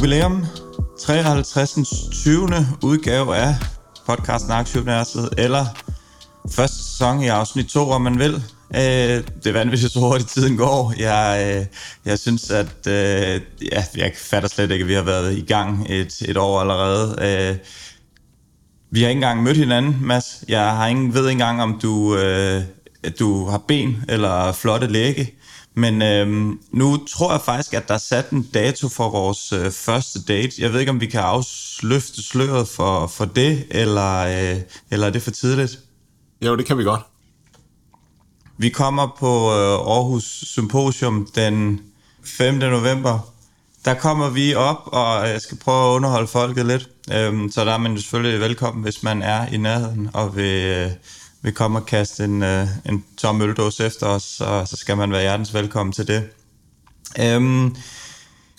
Jubilæum 53. 20. udgave af podcasten Aktionærset, eller første sæson i afsnit 2, om man vil. Øh, det er vanvittigt så hurtigt tiden går. Jeg, øh, jeg synes, at øh, ja, jeg fatter slet ikke, at vi har været i gang et, et år allerede. Øh, vi har ikke engang mødt hinanden, Mads. Jeg har ingen, ved ikke engang, om du, øh, du har ben eller flotte lægge. Men øhm, nu tror jeg faktisk, at der er sat en dato for vores øh, første date. Jeg ved ikke, om vi kan afsløfte sløret for, for det, eller, øh, eller er det for tidligt? Jo, det kan vi godt. Vi kommer på øh, Aarhus Symposium den 5. november. Der kommer vi op, og jeg skal prøve at underholde folket lidt. Øhm, så der er man selvfølgelig velkommen, hvis man er i nærheden og vil... Øh, vil komme og kaste en, øh, en tom øldåse efter os, så, så skal man være hjertens velkommen til det. Øhm,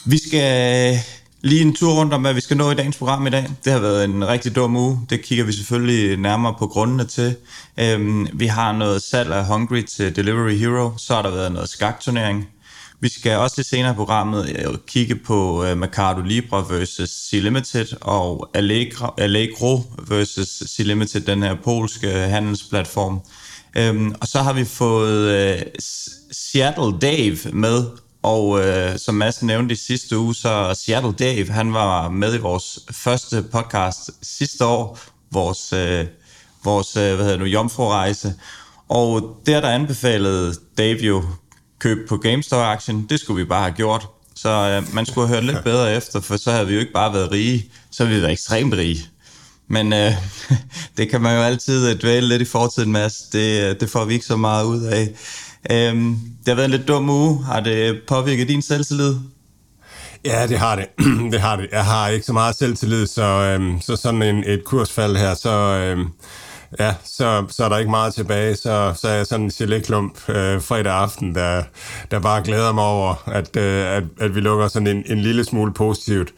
vi skal lige en tur rundt om, hvad vi skal nå i dagens program i dag. Det har været en rigtig dum uge. Det kigger vi selvfølgelig nærmere på grundene til. Øhm, vi har noget salg af Hungry til Delivery Hero. Så har der været noget skakturnering. Vi skal også lidt senere i programmet øh, kigge på uh, Mercado Libre versus C-Limited og Allegro, Allegro versus C-Limited, den her polske handelsplatform. Um, og så har vi fået uh, Seattle Dave med, og uh, som Mads nævnte i sidste uge, så Seattle Dave, han var med i vores første podcast sidste år, vores, uh, vores uh, hvad hedder nu, jomfru-rejse. Og der, der anbefalede Dave jo købe på GameStop-aktien. Det skulle vi bare have gjort. Så øh, man skulle have hørt lidt bedre efter, for så havde vi jo ikke bare været rige, så havde vi været ekstremt rige. Men øh, det kan man jo altid øh, dvæle lidt i fortiden, Mads. Det, øh, det får vi ikke så meget ud af. Øh, det har været en lidt dum uge. Har det påvirket din selvtillid? Ja, det har det. det har det. Jeg har ikke så meget selvtillid, så, øhm, så sådan en, et kursfald her, så, øhm, ja, så, så er der ikke meget tilbage. Så, så er jeg sådan en geléklump øh, fredag aften, der, der bare glæder mig over, at, øh, at, at vi lukker sådan en, en lille smule positivt.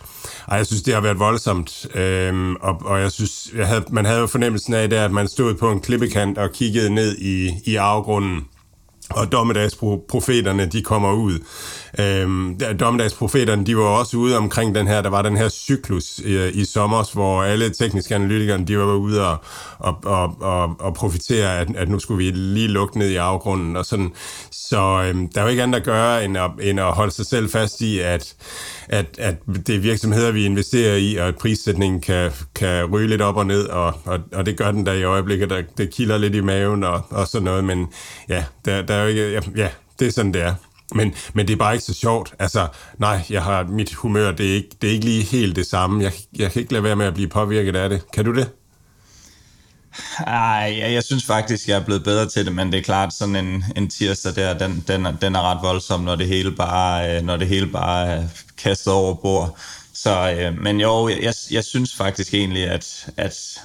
Og jeg synes, det har været voldsomt. øh, og, og jeg synes, jeg havde, man havde jo fornemmelsen af det, at man stod på en klippekant og kiggede ned i, i afgrunden og dommedagsprofeterne, de kommer ud. Øhm, dommedagsprofeterne, de var også ude omkring den her, der var den her cyklus i, i sommer, hvor alle tekniske analytikere, de var ude og, og, og, og, og profitere, at, at nu skulle vi lige lukke ned i afgrunden og sådan. Så øhm, der er jo ikke andet at gøre, end at, end at holde sig selv fast i, at, at, at det er virksomheder, vi investerer i, og at prissætningen kan, kan ryge lidt op og ned, og, og, og det gør den der i øjeblikket, der, det kilder lidt i maven og, og sådan noget, men ja, der, der er jo ikke, ja, det er sådan, det er. Men, men det er bare ikke så sjovt. Altså, nej, jeg har mit humør, det er ikke, det er ikke lige helt det samme. Jeg, jeg kan ikke lade være med at blive påvirket af det. Kan du det? Ej, jeg, jeg synes faktisk, jeg er blevet bedre til det, men det er klart, sådan en, en tirsdag der, den, den, er, den er ret voldsom, når det hele bare, øh, når det hele bare er kastet over bord. Så, øh, men jo, jeg, jeg synes faktisk egentlig, at, at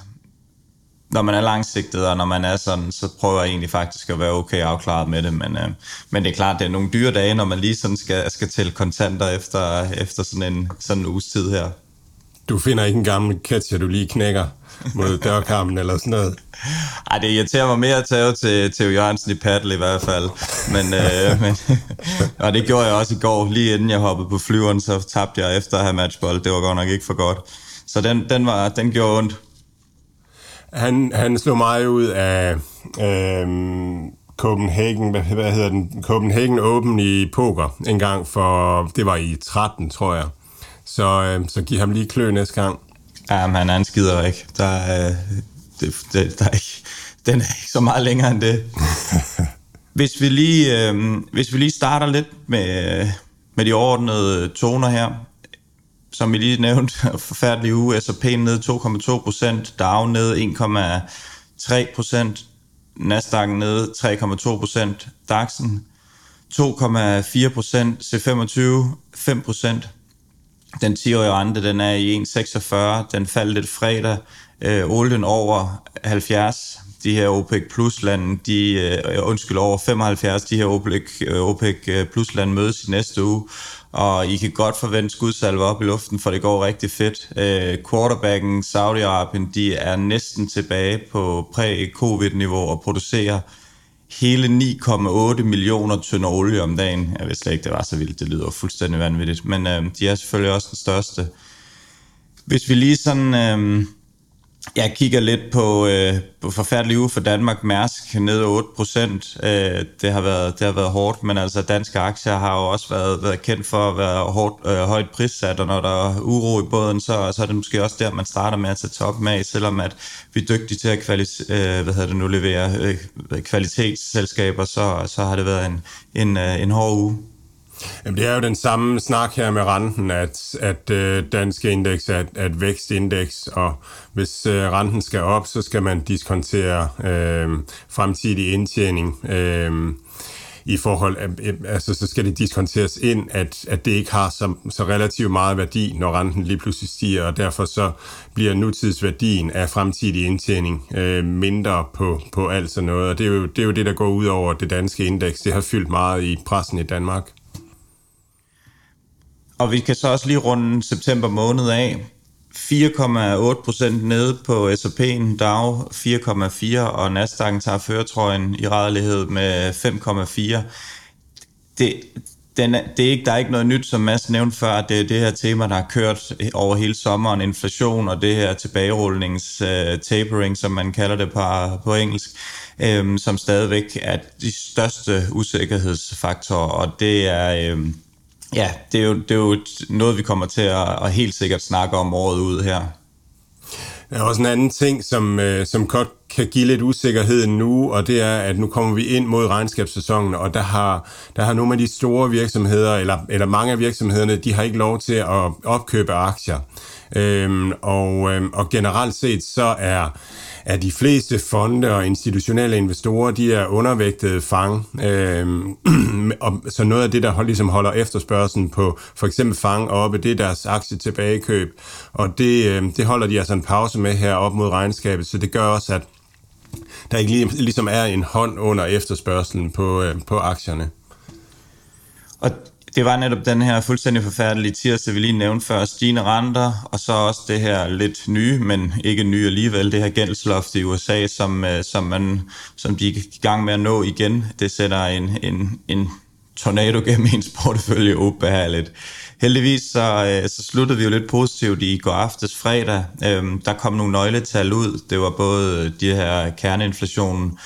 når man er langsigtet, og når man er sådan, så prøver jeg egentlig faktisk at være okay afklaret med det. Men, øh, men det er klart, det er nogle dyre dage, når man lige sådan skal, skal tælle kontanter efter, efter sådan en, sådan en uges tid her. Du finder ikke en gammel ketcher, du lige knækker mod dørkarmen eller sådan noget? Ej, det irriterer mig mere at tage til Theo Jørgensen i paddle i hvert fald. Men, øh, men, og det gjorde jeg også i går, lige inden jeg hoppede på flyveren, så tabte jeg efter at have matchbold. Det var godt nok ikke for godt. Så den, den, var, den gjorde ondt. Han, han slog mig ud af øh, Copenhagen, hvad, hvad hedder den? Copenhagen Open i poker en gang for, det var i 13, tror jeg. Så, øh, så giv ham lige klø næste gang. Ja, men han er en skider ikke. Der, øh, det, det, der er ikke, den er ikke så meget længere end det. hvis, vi lige, øh, hvis vi lige starter lidt med, med de overordnede toner her, som vi lige nævnte, forfærdelig uge, altså, S&P ned 2,2 procent, Dow ned 1,3 procent, Nasdaq ned 3,2 procent, DAX'en 2,4 procent, C25 5 procent. Den 10-årige rente, den er i 1,46. Den faldt lidt fredag. Øh, olien over 70. De her OPEC plus lande, de, øh, undskyld, over 75, de her OPEC, øh, OPEC øh, plus lande mødes i næste uge og I kan godt forvente skudsalver op i luften, for det går rigtig fedt. Øh, quarterbacken Saudi-Arabien, de er næsten tilbage på præ-covid-niveau og producerer hele 9,8 millioner tønder olie om dagen. Jeg ved slet ikke, det var så vildt. Det lyder fuldstændig vanvittigt. Men øh, de er selvfølgelig også den største. Hvis vi lige sådan... Øh, jeg kigger lidt på, øh, på forfærdelig uge for Danmark. Mærsk ned 8 procent. Øh, det, har været, det har været hårdt, men altså danske aktier har jo også været, været kendt for at være hårdt, øh, højt prissat, og når der er uro i båden, så, så er det måske også der, man starter med at tage top med, selvom at vi er dygtige til at kvalis, øh, hvad hedder det nu, levere øh, kvalitetsselskaber, så, så har det været en, en, øh, en hård uge. Jamen, det er jo den samme snak her med renten, at, at øh, danske indeks er et, et vækstindeks, og hvis øh, renten skal op, så skal man diskontere øh, fremtidig indtjening. Øh, i forhold, øh, øh, altså så skal det diskonteres ind, at, at det ikke har så, så relativt meget værdi, når renten lige pludselig stiger, og derfor så bliver nutidsværdien af fremtidig indtjening øh, mindre på, på alt sådan noget, og det er, jo, det er jo det, der går ud over det danske indeks. Det har fyldt meget i pressen i Danmark. Og vi kan så også lige runde september måned af. 4,8 procent nede på S&P'en, Dow 4,4, og Nasdaq tager føretrøjen i redelighed med 5,4. Det, den, det er ikke, der er ikke noget nyt, som Mads nævnte før. Det er det her tema, der har kørt over hele sommeren. Inflation og det her tilbagerullnings uh, øh, tapering, som man kalder det på, på engelsk, um, som stadigvæk er de største usikkerhedsfaktorer. Og det er... Um, Ja, det er, jo, det er jo noget, vi kommer til at, at helt sikkert snakke om året ud her. Der er også en anden ting, som, øh, som godt kan give lidt usikkerhed nu, og det er, at nu kommer vi ind mod regnskabssæsonen, og der har, der har nogle af de store virksomheder, eller, eller mange af virksomhederne, de har ikke lov til at opkøbe aktier. Øhm, og, øhm, og generelt set så er at de fleste fonde og institutionelle investorer, de er undervægtede fang. Øhm, og så noget af det, der ligesom holder efterspørgselen på for eksempel fang oppe, det er deres aktie tilbagekøb. Og det, øhm, det holder de altså en pause med her op mod regnskabet, så det gør også, at der ikke ligesom er en hånd under efterspørgselen på, øh, på aktierne. Og det var netop den her fuldstændig forfærdelige tirsdag, vi lige nævnte før, stigende renter, og så også det her lidt nye, men ikke nye alligevel, det her gældsloft i USA, som, øh, som, man, som de er i gang med at nå igen. Det sætter en, en, en tornado gennem ens portefølje ubehageligt. Heldigvis så, øh, så sluttede vi jo lidt positivt i går aftes fredag. Øhm, der kom nogle nøgletal ud. Det var både de her kerneinflationen,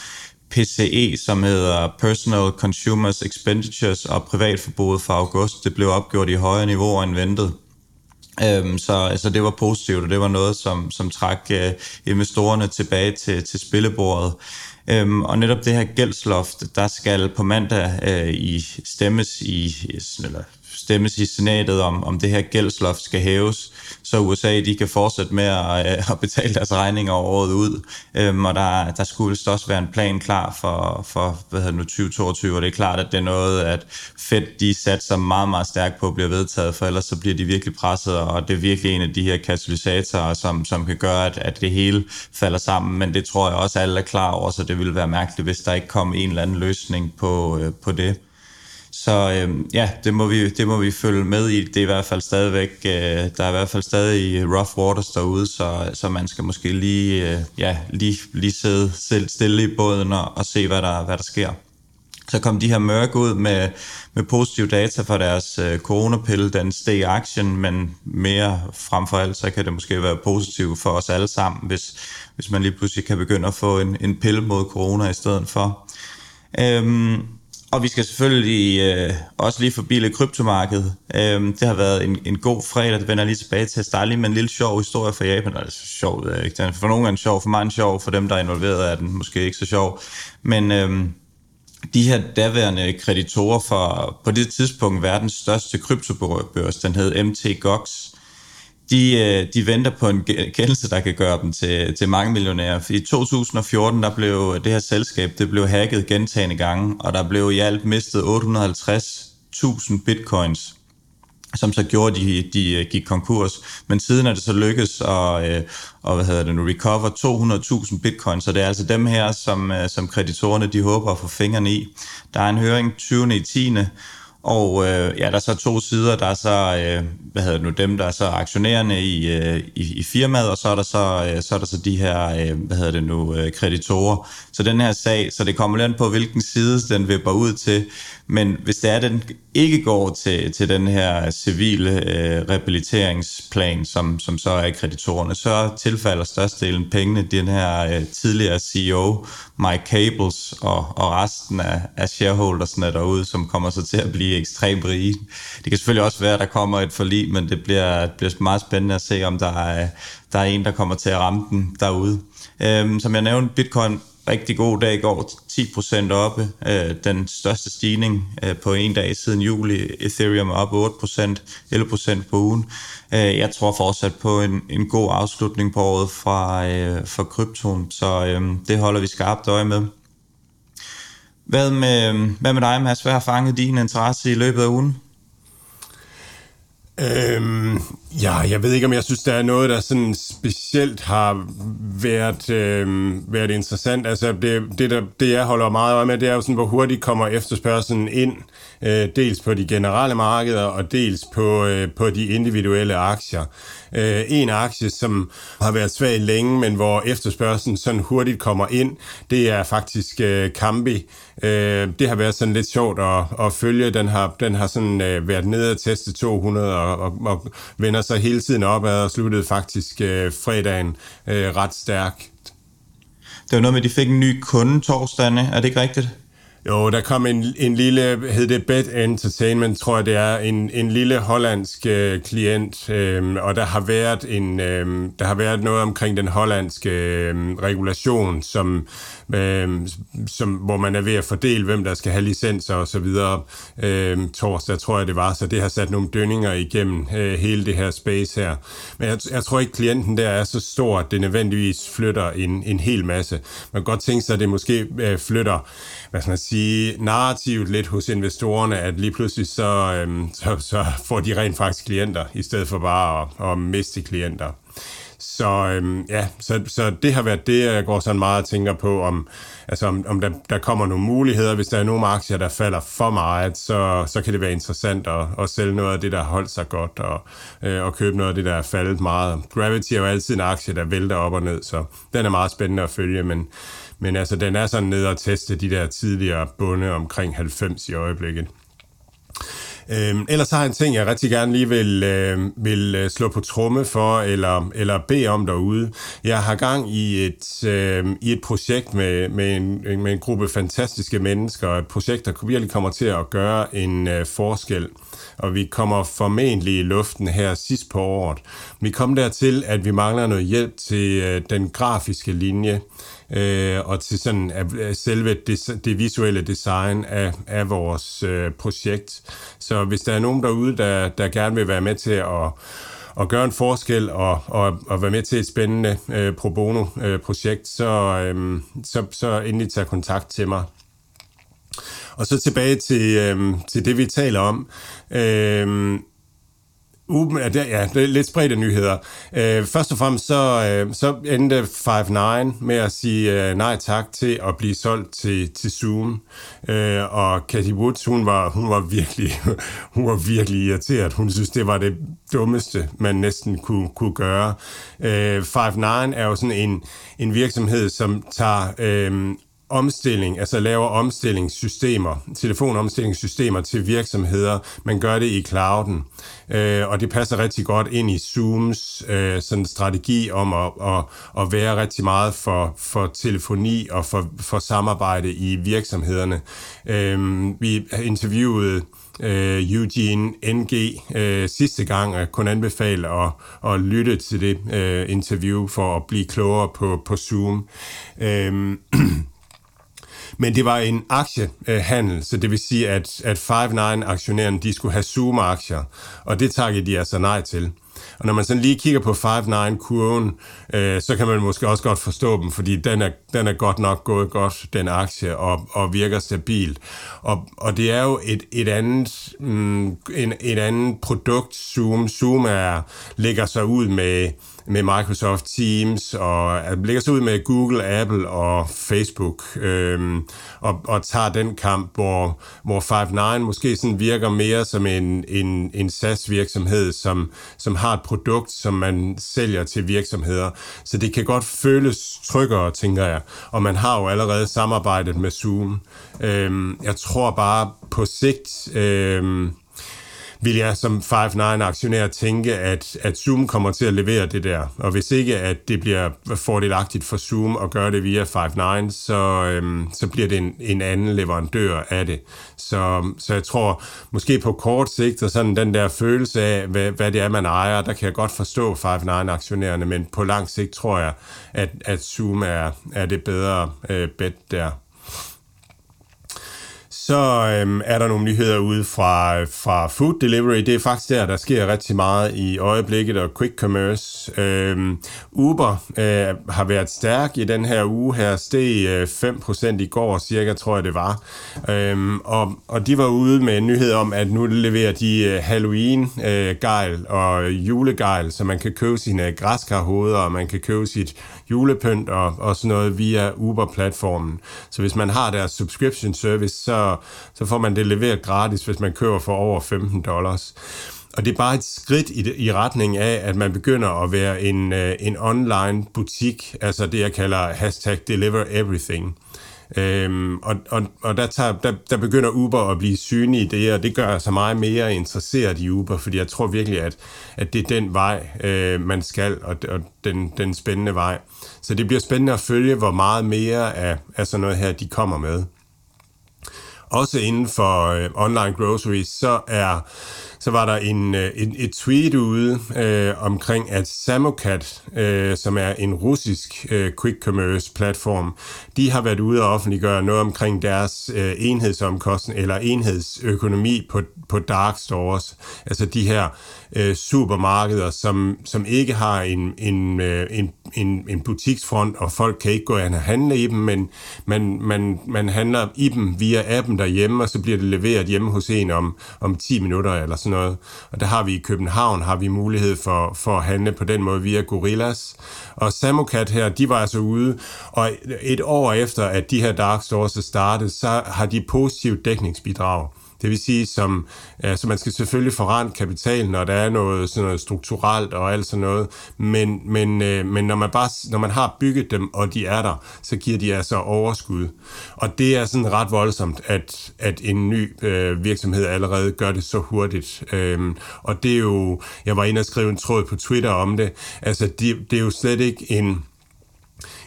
PCE, som hedder Personal Consumers Expenditures, og privatforbruget for august, det blev opgjort i højere niveauer end ventet. Øhm, så altså, det var positivt, og det var noget, som, som trak øh, investorerne tilbage til, til spillebordet. Øhm, og netop det her gældsloft, der skal på mandag øh, i stemmes i, eller stemmes i senatet om, om det her gældsloft skal hæves, så USA de kan fortsætte med at, øh, at betale deres regninger året ud. Øhm, og der, der skulle også være en plan klar for, for hvad hedder nu, 2022, og det er klart, at det er noget, at Fed de satser meget, meget stærkt på at blive vedtaget, for ellers så bliver de virkelig presset, og det er virkelig en af de her katalysatorer, som, som kan gøre, at, at det hele falder sammen. Men det tror jeg også, alle er klar over, så det ville være mærkeligt, hvis der ikke kom en eller anden løsning på, øh, på det. Så øh, ja, det må, vi, det må vi følge med i. Det er i hvert fald stadigvæk, øh, der er i hvert fald stadig rough waters derude, så, så man skal måske lige, øh, ja, lige, lige sidde selv stille i båden og, og se, hvad der, hvad der sker. Så kom de her mørke ud med, med positive data for deres øh, coronapille, den steg aktien, men mere frem for alt, så kan det måske være positivt for os alle sammen, hvis, hvis man lige pludselig kan begynde at få en, en pille mod corona i stedet for. Øhm, og vi skal selvfølgelig øh, også lige forbi lidt kryptomarkedet. Øhm, det har været en, en god fredag, det vender lige tilbage til. Der lige med en lille sjov historie fra Japan. Altså sjov, det er ikke. Den for nogen er den sjov, for mig en sjov, for dem, der er involveret er den måske ikke så sjov. Men øhm, de her daværende kreditorer for på det tidspunkt verdens største kryptobørs, den hed MT Gox, de, øh, de venter på en kendelse, der kan gøre dem til, til mange millionærer. I 2014, der blev det her selskab, det blev hacket gentagende gange, og der blev i alt mistet 850.000 bitcoins. som så gjorde, at de, de øh, gik konkurs. Men siden er det så lykkedes at, øh, og, hvad hedder det nu, recover 200.000 bitcoins, så det er altså dem her, som, som kreditorerne de håber at få fingrene i. Der er en høring 20. i 10. Og øh, ja, der er så to sider. Der er så, øh, hvad hedder det nu, dem, der er så aktionærerne i, øh, i, i firmaet, og så er der så, øh, så, er der så de her, øh, hvad hedder det nu, øh, kreditorer. Så den her sag, så det kommer lidt på, hvilken side den vipper ud til. Men hvis det er, at den ikke går til, til den her civile øh, rehabiliteringsplan, som, som så er kreditorerne, så tilfalder størstedelen pengene den her øh, tidligere CEO, Mike Cables, og, og resten af, af shareholdersne derude, som kommer så til at blive ekstremt rige. Det kan selvfølgelig også være, at der kommer et forlig, men det bliver, det bliver meget spændende at se, om der er, der er en, der kommer til at ramme den derude. Øhm, som jeg nævnte, Bitcoin rigtig god dag i går, 10% oppe, øh, den største stigning øh, på en dag siden juli, Ethereum er op 8%, 11% på ugen. Øh, jeg tror fortsat på en, en god afslutning på året fra, øh, for kryptoen, så øh, det holder vi skarpt øje med. Hvad med, hvad med dig, Mads? Hvad har fanget din interesse i løbet af ugen? Øhm, ja, jeg ved ikke, om jeg synes, der er noget, der sådan specielt har været, øh, været interessant. Altså, det, det, der, det, jeg holder meget øje med, det er jo sådan, hvor hurtigt kommer efterspørgselen ind, øh, dels på de generelle markeder, og dels på, øh, på de individuelle aktier. Øh, en aktie, som har været svag længe, men hvor efterspørgselen sådan hurtigt kommer ind, det er faktisk øh, Kambi. Øh, det har været sådan lidt sjovt at, at følge. Den har, den har sådan øh, været nede og testet 200 og, og, og vender sig hele tiden opad og sluttede faktisk øh, fredagen øh, ret stærkt. Det var noget med, at de fik en ny kunde torsdagene, er det ikke rigtigt? Jo, der kom en, en lille, hed det Bed Entertainment, tror jeg det er, en, en lille hollandsk øh, klient, øh, og der har været en, øh, der har været noget omkring den hollandske øh, regulation, som, øh, som, hvor man er ved at fordele, hvem der skal have licenser og så videre. Øh, torsdag tror jeg det var, så det har sat nogle dønninger igennem øh, hele det her space her. Men jeg, jeg tror ikke, klienten der er så stor, at det nødvendigvis flytter en, en hel masse. Man kan godt tænke sig, at det måske øh, flytter hvad skal man sige, narrativt lidt hos investorerne, at lige pludselig så, øhm, så, så får de rent faktisk klienter, i stedet for bare at, at miste klienter. Så øhm, ja, så, så det har været det, jeg går sådan meget og tænker på, om, altså om, om der, der kommer nogle muligheder. Hvis der er nogle aktier, der falder for meget, så, så kan det være interessant at, at sælge noget af det, der har holdt sig godt, og, øh, og købe noget af det, der er faldet meget. Gravity er jo altid en aktie, der vælter op og ned, så den er meget spændende at følge, men men altså, den er sådan nede og teste de der tidligere bunde omkring 90 i øjeblikket. Øhm, ellers har jeg en ting, jeg rigtig gerne lige vil, øh, vil øh, slå på tromme for, eller, eller bede om derude. Jeg har gang i et, øh, i et projekt med, med, en, med en gruppe fantastiske mennesker, et projekt, der virkelig kommer til at gøre en øh, forskel. Og vi kommer formentlig i luften her sidst på året. Vi kommer dertil, at vi mangler noget hjælp til øh, den grafiske linje øh, og til sådan af, selve det, det visuelle design af, af vores øh, projekt. Så hvis der er nogen derude, der, der gerne vil være med til at at gøre en forskel og, og, og være med til et spændende øh, pro bono øh, projekt, så, øh, så, så endelig tag kontakt til mig. Og så tilbage til, øh, til det, vi taler om. Øh, Uh, ja, det, ja, det er lidt spredte nyheder. Uh, først og fremmest så, uh, så endte Five9 med at sige uh, nej tak til at blive solgt til, til Zoom. Uh, og Cathy Woods, hun var, hun, var virkelig, hun var virkelig irriteret. Hun synes, det var det dummeste, man næsten kunne, kunne gøre. Uh, Five9 er jo sådan en, en virksomhed, som tager uh, omstilling, altså laver omstillingssystemer, telefonomstillingssystemer til virksomheder. Man gør det i clouden, øh, og det passer rigtig godt ind i Zooms øh, sådan strategi om at, at, at være rigtig meget for, for telefoni og for, for samarbejde i virksomhederne. Øh, vi interviewede øh, Eugene NG øh, sidste gang, og kun anbefale at, at lytte til det øh, interview for at blive klogere på, på Zoom. Øh, Men det var en aktiehandel, så det vil sige, at, at Five9-aktionærerne de skulle have Zoom-aktier, og det takkede de altså nej til. Og når man sådan lige kigger på 5-9-kurven, øh, så kan man måske også godt forstå dem, fordi den er, den er godt nok gået godt, den aktie, og, og virker stabilt. Og, og det er jo et, et andet, mm, en, et andet produkt, Zoom. Zoom er, lægger sig ud med med Microsoft Teams, og øh, lægger sig ud med Google, Apple og Facebook, øhm, og, og tager den kamp, hvor, hvor Five9 måske sådan virker mere som en, en, en SaaS-virksomhed, som, som har et produkt, som man sælger til virksomheder. Så det kan godt føles tryggere, tænker jeg. Og man har jo allerede samarbejdet med Zoom. Øhm, jeg tror bare på sigt... Øhm, vil jeg som 5-9-aktionær tænke, at, at Zoom kommer til at levere det der. Og hvis ikke, at det bliver fordelagtigt for Zoom at gøre det via 5-9, så, øhm, så bliver det en, en anden leverandør af det. Så, så jeg tror, måske på kort sigt, og sådan den der følelse af, hvad, hvad det er, man ejer, der kan jeg godt forstå 5-9-aktionærerne, men på lang sigt tror jeg, at, at Zoom er, er det bedre øh, bet der. Så øhm, er der nogle nyheder ude fra, fra food delivery. Det er faktisk der, der sker rigtig meget i øjeblikket, og quick commerce. Øhm, Uber øh, har været stærk i den her uge her, steg øh, 5% i går cirka, tror jeg det var. Øhm, og, og de var ude med en nyhed om, at nu leverer de øh, Halloween-gejl øh, og julegejl, så man kan købe sine græskarhoveder, og man kan købe sit julepynt og, og sådan noget via Uber-platformen. Så hvis man har deres subscription service, så, så får man det leveret gratis, hvis man køber for over 15 dollars. Og det er bare et skridt i, i retning af, at man begynder at være en, øh, en online butik, altså det jeg kalder hashtag deliver everything. Øhm, og og, og der, tager, der, der begynder Uber at blive synlig i det, og det gør sig meget mere interesseret i Uber, fordi jeg tror virkelig, at, at det er den vej, øh, man skal, og, og den, den spændende vej. Så det bliver spændende at følge, hvor meget mere af, af sådan noget her, de kommer med. Også inden for øh, online groceries, så er så var der en, øh, en, et tweet ude øh, omkring, at Samokat, øh, som er en russisk øh, quick commerce platform, de har været ude og offentliggøre noget omkring deres øh, enhedsomkostning eller enhedsøkonomi på, på dark stores, altså de her øh, supermarkeder, som, som ikke har en, en, øh, en, en, en butiksfront, og folk kan ikke gå ind og handle i dem, men man, man, man handler i dem via appen derhjemme, og så bliver det leveret hjemme hos en om, om 10 minutter eller sådan noget. Og der har vi i København har vi mulighed for, for at handle på den måde via Gorillas. Og Samokat her, de var altså ude, og et år efter, at de her dark stores er startet, så har de positivt dækningsbidrag. Det vil sige, som, altså man skal selvfølgelig forrente kapitalen, når der er noget, sådan noget strukturelt og alt sådan noget, men, men, øh, men når, man bare, når man har bygget dem, og de er der, så giver de altså overskud. Og det er sådan ret voldsomt, at, at en ny øh, virksomhed allerede gør det så hurtigt. Øhm, og det er jo, jeg var inde og skrive en tråd på Twitter om det, altså det, det er jo slet ikke en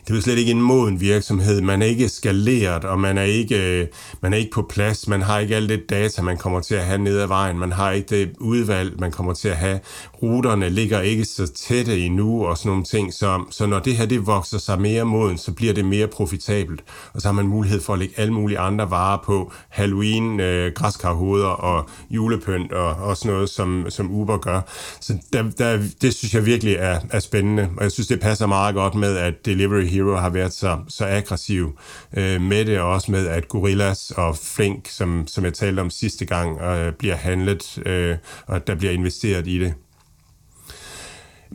det er jo slet ikke en moden virksomhed. Man er ikke skaleret, og man er ikke, øh, man er ikke på plads. Man har ikke alt det data, man kommer til at have ned ad vejen. Man har ikke det udvalg, man kommer til at have. Ruterne ligger ikke så tætte endnu og sådan nogle ting. Så, så når det her det vokser sig mere moden, så bliver det mere profitabelt. Og så har man mulighed for at lægge alle mulige andre varer på. Halloween, øh, græskarhoveder og julepynt og, og sådan noget, som, som Uber gør. Så der, der, det synes jeg virkelig er, er spændende. Og jeg synes, det passer meget godt med, at Delivery Hero har været så, så aggressiv øh, med det, og også med, at Gorillas og Flink, som, som jeg talte om sidste gang, øh, bliver handlet, øh, og der bliver investeret i det.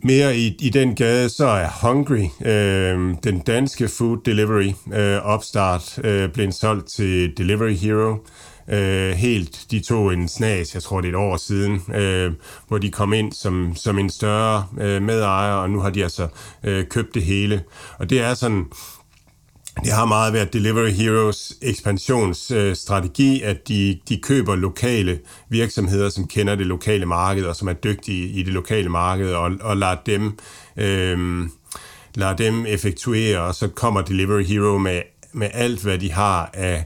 Mere i, i den gade, så er Hungry, øh, den danske food delivery øh, opstart, øh, blevet solgt til Delivery Hero. Øh, helt, de tog en snas, jeg tror det er et år siden, øh, hvor de kom ind som, som en større øh, medejer, og nu har de altså øh, købt det hele. Og det er sådan, det har meget været Delivery Heroes ekspansionsstrategi, at de, de køber lokale virksomheder, som kender det lokale marked, og som er dygtige i det lokale marked, og, og lader dem... Øh, lader dem effektuere, og så kommer Delivery Hero med, med alt, hvad de har af,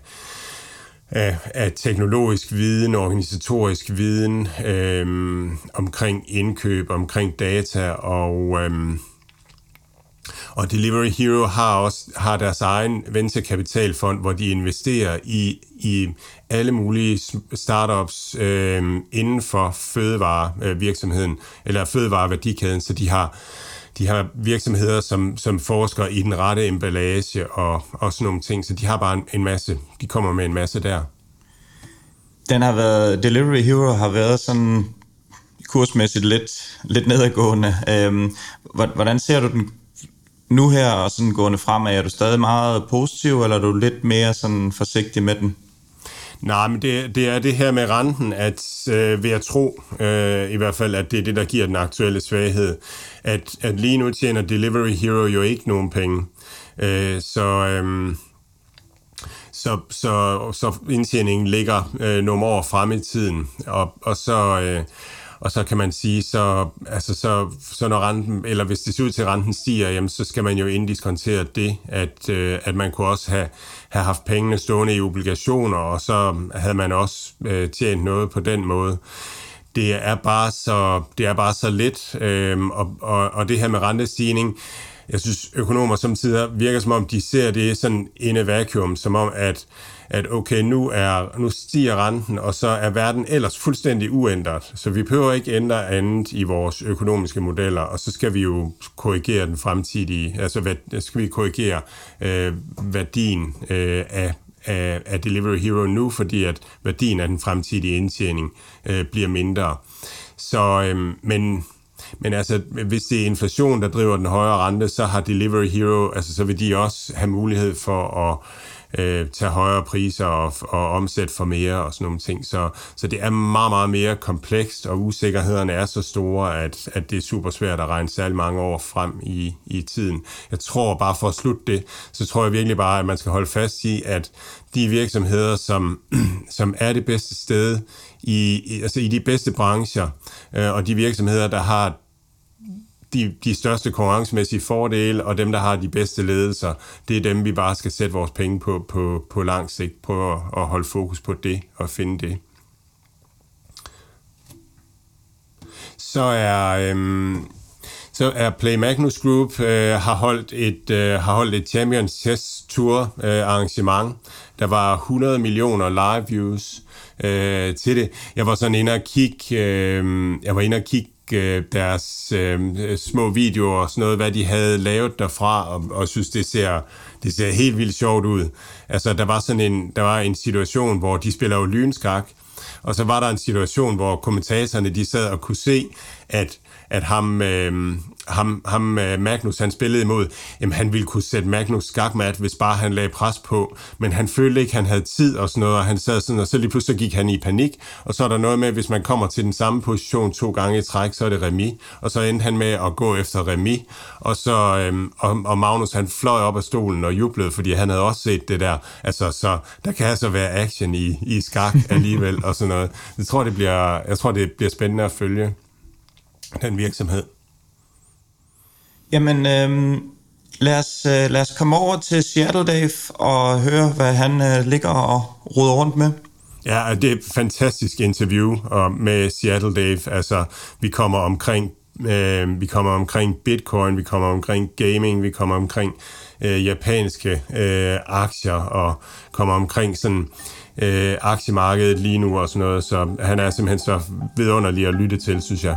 af, af teknologisk viden, organisatorisk viden øh, omkring indkøb, omkring data og... Øh, Og Delivery Hero har også har deres egen venturekapitalfond, hvor de investerer i, i alle mulige startups øh, inden for fødevarevirksomheden, øh, eller fødevareværdikæden, så de har de har virksomheder, som, som forsker i den rette emballage og, og sådan nogle ting, så de har bare en, en masse, de kommer med en masse der. Den har været, Delivery Hero har været sådan kursmæssigt lidt, lidt nedadgående. Øhm, hvordan ser du den nu her og sådan gående fremad? Er du stadig meget positiv, eller er du lidt mere sådan forsigtig med den? Nej, men det, det er det her med renten, at øh, ved at tro, øh, i hvert fald, at det er det, der giver den aktuelle svaghed, at, at lige nu tjener Delivery Hero jo ikke nogen penge. Øh, så, øh, så, så, så indtjeningen ligger øh, nogle år frem i tiden, og, og så... Øh, og så kan man sige, så, altså så, så når renten, eller hvis det ser ud til, at renten stiger, jamen, så skal man jo indiskontere det, at, øh, at man kunne også have, have haft pengene stående i obligationer, og så havde man også øh, tjent noget på den måde. Det er bare så, det er bare så lidt, øh, og, og, og det her med rentestigning, jeg synes, økonomer samtidig virker som om, de ser det sådan en vakuum, som om, at at okay, nu, er, nu stiger renten, og så er verden ellers fuldstændig uændret. Så vi behøver ikke ændre andet i vores økonomiske modeller, og så skal vi jo korrigere den fremtidige, altså hvad, skal vi korrigere øh, værdien øh, af, af, af Delivery Hero nu, fordi at værdien af den fremtidige indtjening øh, bliver mindre. Så, øh, men men altså, hvis det er inflation, der driver den højere rente, så har Delivery Hero, altså så vil de også have mulighed for at øh, tage højere priser og, og omsætte for mere og sådan nogle ting. Så, så det er meget, meget mere komplekst, og usikkerhederne er så store, at, at det er super svært at regne særlig mange år frem i, i tiden. Jeg tror bare for at slutte det, så tror jeg virkelig bare, at man skal holde fast i, at de virksomheder, som, som er det bedste sted, i, altså i de bedste brancher, øh, og de virksomheder, der har de, de største konkurrencemæssige fordele, og dem, der har de bedste ledelser, det er dem, vi bare skal sætte vores penge på på, på lang sigt. Prøve at, at holde fokus på det og finde det. Så er, øhm, så er Play Magnus Group øh, har holdt et øh, har holdt et Champions Chess Tour øh, arrangement. Der var 100 millioner live views øh, til det. Jeg var sådan inde og kigge, øh, jeg var inde og kigge øh, deres øh, små videoer og sådan noget, hvad de havde lavet derfra, og, og synes, det ser, det ser helt vildt sjovt ud. Altså, der var sådan en, der var en situation, hvor de spiller jo lynskak, og så var der en situation, hvor kommentatorerne, de sad og kunne se, at, at ham, øh, ham, ham øh, Magnus, han spillede imod, jamen han ville kunne sætte Magnus skakmat, hvis bare han lagde pres på, men han følte ikke, han havde tid og sådan noget, og han sad sådan, og så lige pludselig gik han i panik, og så er der noget med, hvis man kommer til den samme position to gange i træk, så er det remis, og så endte han med at gå efter remis, og så, øhm, og, og Magnus han fløj op af stolen og jublede, fordi han havde også set det der, altså så der kan altså være action i, i skak alligevel, og sådan noget. Jeg tror, det bliver, jeg tror, det bliver spændende at følge den virksomhed. Jamen, øh, lad, os, øh, lad os komme over til Seattle Dave og høre, hvad han øh, ligger og roder rundt med. Ja, det er et fantastisk interview med Seattle Dave. Altså, vi kommer omkring øh, vi kommer omkring Bitcoin, vi kommer omkring gaming, vi kommer omkring øh, japanske øh, aktier og kommer omkring sådan øh, aktiemarkedet lige nu og sådan noget. Så han er simpelthen så vidunderlig at lytte til, synes jeg.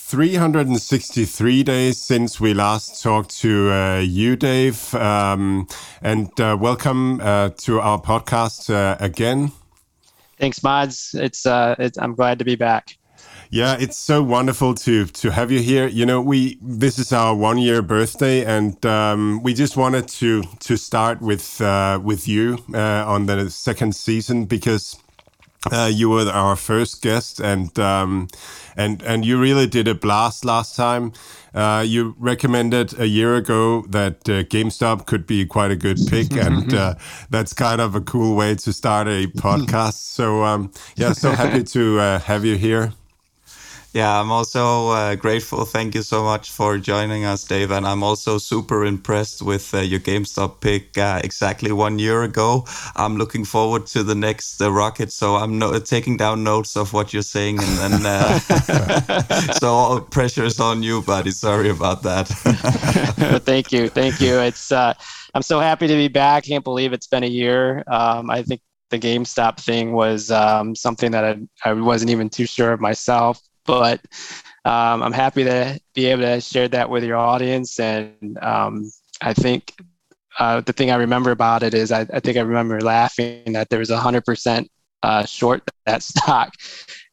363 days since we last talked to uh, you, Dave, um, and uh, welcome uh, to our podcast uh, again. Thanks, Mods. It's, uh, it's I'm glad to be back. Yeah, it's so wonderful to to have you here. You know, we this is our one year birthday, and um, we just wanted to to start with uh, with you on the second season because Uh, you were our first guest, and um, and and you really did a blast last time. Uh, you recommended a year ago that uh, GameStop could be quite a good pick, and uh, that's kind of a cool way to start a podcast. So um, yeah, so happy to uh, have you here. Yeah, I'm also uh, grateful. Thank you so much for joining us, Dave. And I'm also super impressed with uh, your GameStop pick uh, exactly one year ago. I'm looking forward to the next uh, rocket. So I'm no- taking down notes of what you're saying. And then, uh, so pressure is on you, buddy. Sorry about that. thank you. Thank you. It's, uh, I'm so happy to be back. Can't believe it's been a year. Um, I think the GameStop thing was um, something that I, I wasn't even too sure of myself but um, I'm happy to be able to share that with your audience. And um, I think uh, the thing I remember about it is I, I, think I remember laughing that there was hundred percent uh, short that stock,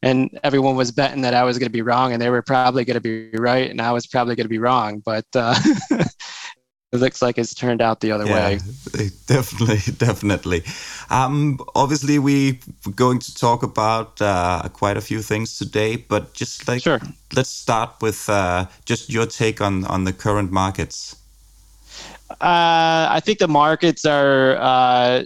and everyone was betting that I was going to be wrong, and they were probably going to be right, and I was probably going to be wrong. But uh, it looks like it's turned out the other yeah, way. Definitely, definitely. Um, obviously, we're going to talk about uh, quite a few things today, but just like sure. let's start with uh, just your take on on the current markets. Uh, I think the markets are uh,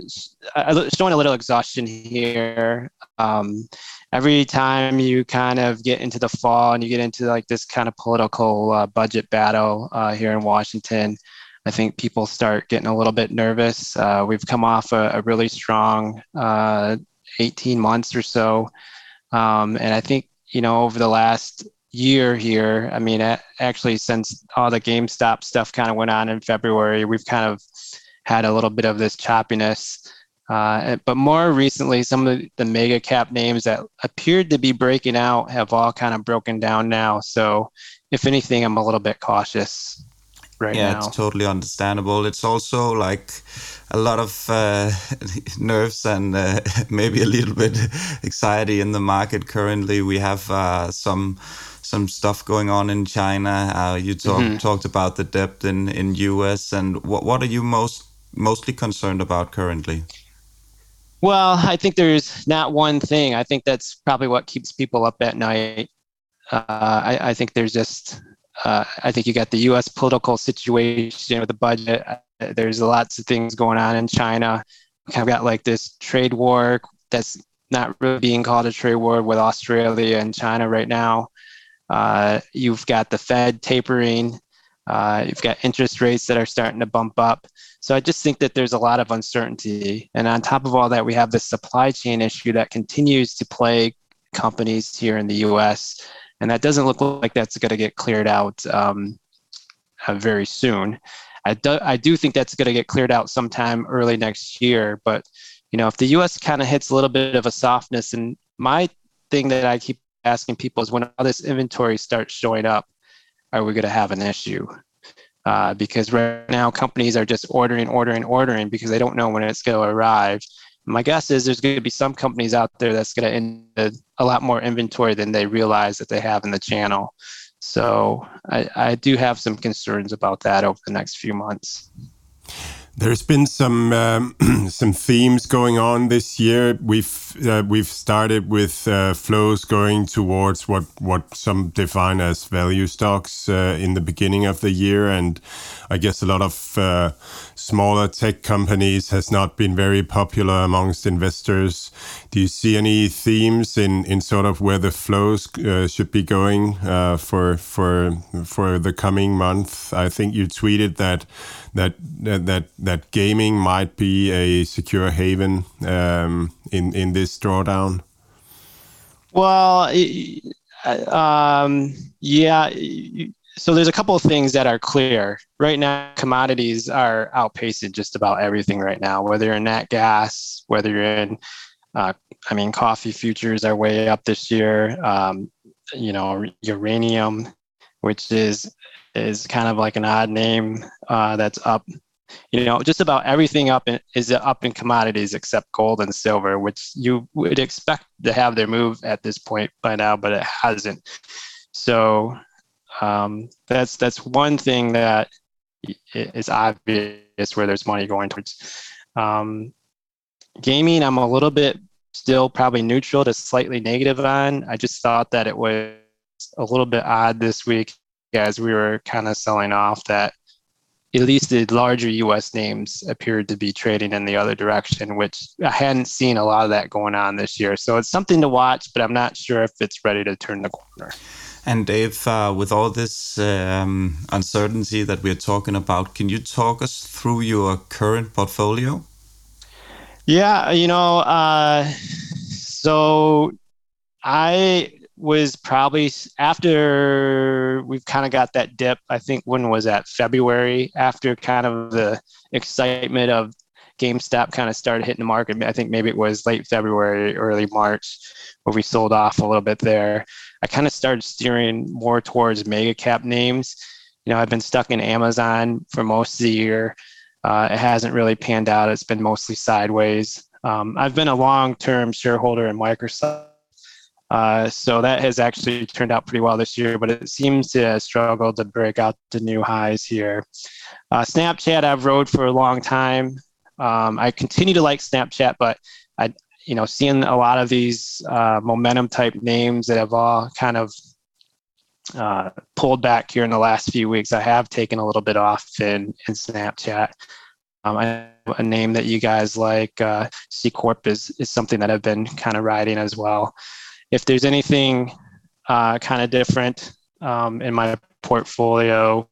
showing a little exhaustion here. Um, every time you kind of get into the fall and you get into like this kind of political uh, budget battle uh, here in Washington, I think people start getting a little bit nervous. Uh, we've come off a, a really strong uh, 18 months or so. Um, and I think, you know, over the last year here, I mean, actually, since all the GameStop stuff kind of went on in February, we've kind of had a little bit of this choppiness. Uh, but more recently, some of the mega cap names that appeared to be breaking out have all kind of broken down now. So, if anything, I'm a little bit cautious right yeah, now. it's totally understandable. It's also like a lot of uh, nerves and uh, maybe a little bit anxiety in the market currently. We have uh, some some stuff going on in China. Uh, you talk, mm-hmm. talked about the debt in in US, and what what are you most mostly concerned about currently? Well, I think there's not one thing. I think that's probably what keeps people up at night. Uh, I, I think there's just uh, I think you got the U.S. political situation with the budget. Uh, there's lots of things going on in China. We kind of got like this trade war that's not really being called a trade war with Australia and China right now. Uh, you've got the Fed tapering. Uh, you've got interest rates that are starting to bump up. So I just think that there's a lot of uncertainty. And on top of all that, we have the supply chain issue that continues to plague companies here in the US and that doesn't look like that's going to get cleared out um, uh, very soon. I do, I do think that's going to get cleared out sometime early next year. But you know, if the U.S. kind of hits a little bit of a softness, and my thing that I keep asking people is when all this inventory starts showing up, are we going to have an issue? Uh, because right now companies are just ordering, ordering, ordering because they don't know when it's going to arrive my guess is there's going to be some companies out there that's going to end a lot more inventory than they realize that they have in the channel. So I, I do have some concerns about that over the next few months. There's been some um, some themes going on this year. We've uh, we've started with uh, flows going towards what what some define as value stocks uh, in the beginning of the year, and I guess a lot of uh, smaller tech companies has not been very popular amongst investors. Do you see any themes in, in sort of where the flows uh, should be going uh, for for for the coming month? I think you tweeted that that that that gaming might be a secure haven um, in in this drawdown. Well, um, yeah so there's a couple of things that are clear right now commodities are outpacing just about everything right now whether you're in nat gas whether you're in uh, i mean coffee futures are way up this year um, you know uranium which is is kind of like an odd name uh, that's up you know just about everything up in, is up in commodities except gold and silver which you would expect to have their move at this point by now but it hasn't so um, that's that's one thing that is obvious where there's money going towards. Um, gaming, I'm a little bit still probably neutral to slightly negative on. I just thought that it was a little bit odd this week as we were kind of selling off that at least the larger US names appeared to be trading in the other direction, which I hadn't seen a lot of that going on this year. So it's something to watch, but I'm not sure if it's ready to turn the corner. And Dave, uh, with all this um, uncertainty that we're talking about, can you talk us through your current portfolio? Yeah, you know, uh, so I was probably after we've kind of got that dip. I think when was that February after kind of the excitement of GameStop kind of started hitting the market. I think maybe it was late February, early March, where we sold off a little bit there. I kind of started steering more towards mega cap names. You know, I've been stuck in Amazon for most of the year. Uh, it hasn't really panned out. It's been mostly sideways. Um, I've been a long term shareholder in Microsoft uh, so that has actually turned out pretty well this year, but it seems to have struggled to break out the new highs here. Uh, Snapchat, I've rode for a long time. Um, I continue to like Snapchat, but I, you know, seeing a lot of these uh, momentum type names that have all kind of uh, pulled back here in the last few weeks, I have taken a little bit off in, in Snapchat. Um, I, a name that you guys like, uh, C Corp, is, is something that I've been kind of riding as well if there's anything uh, kind of different um, in my portfolio,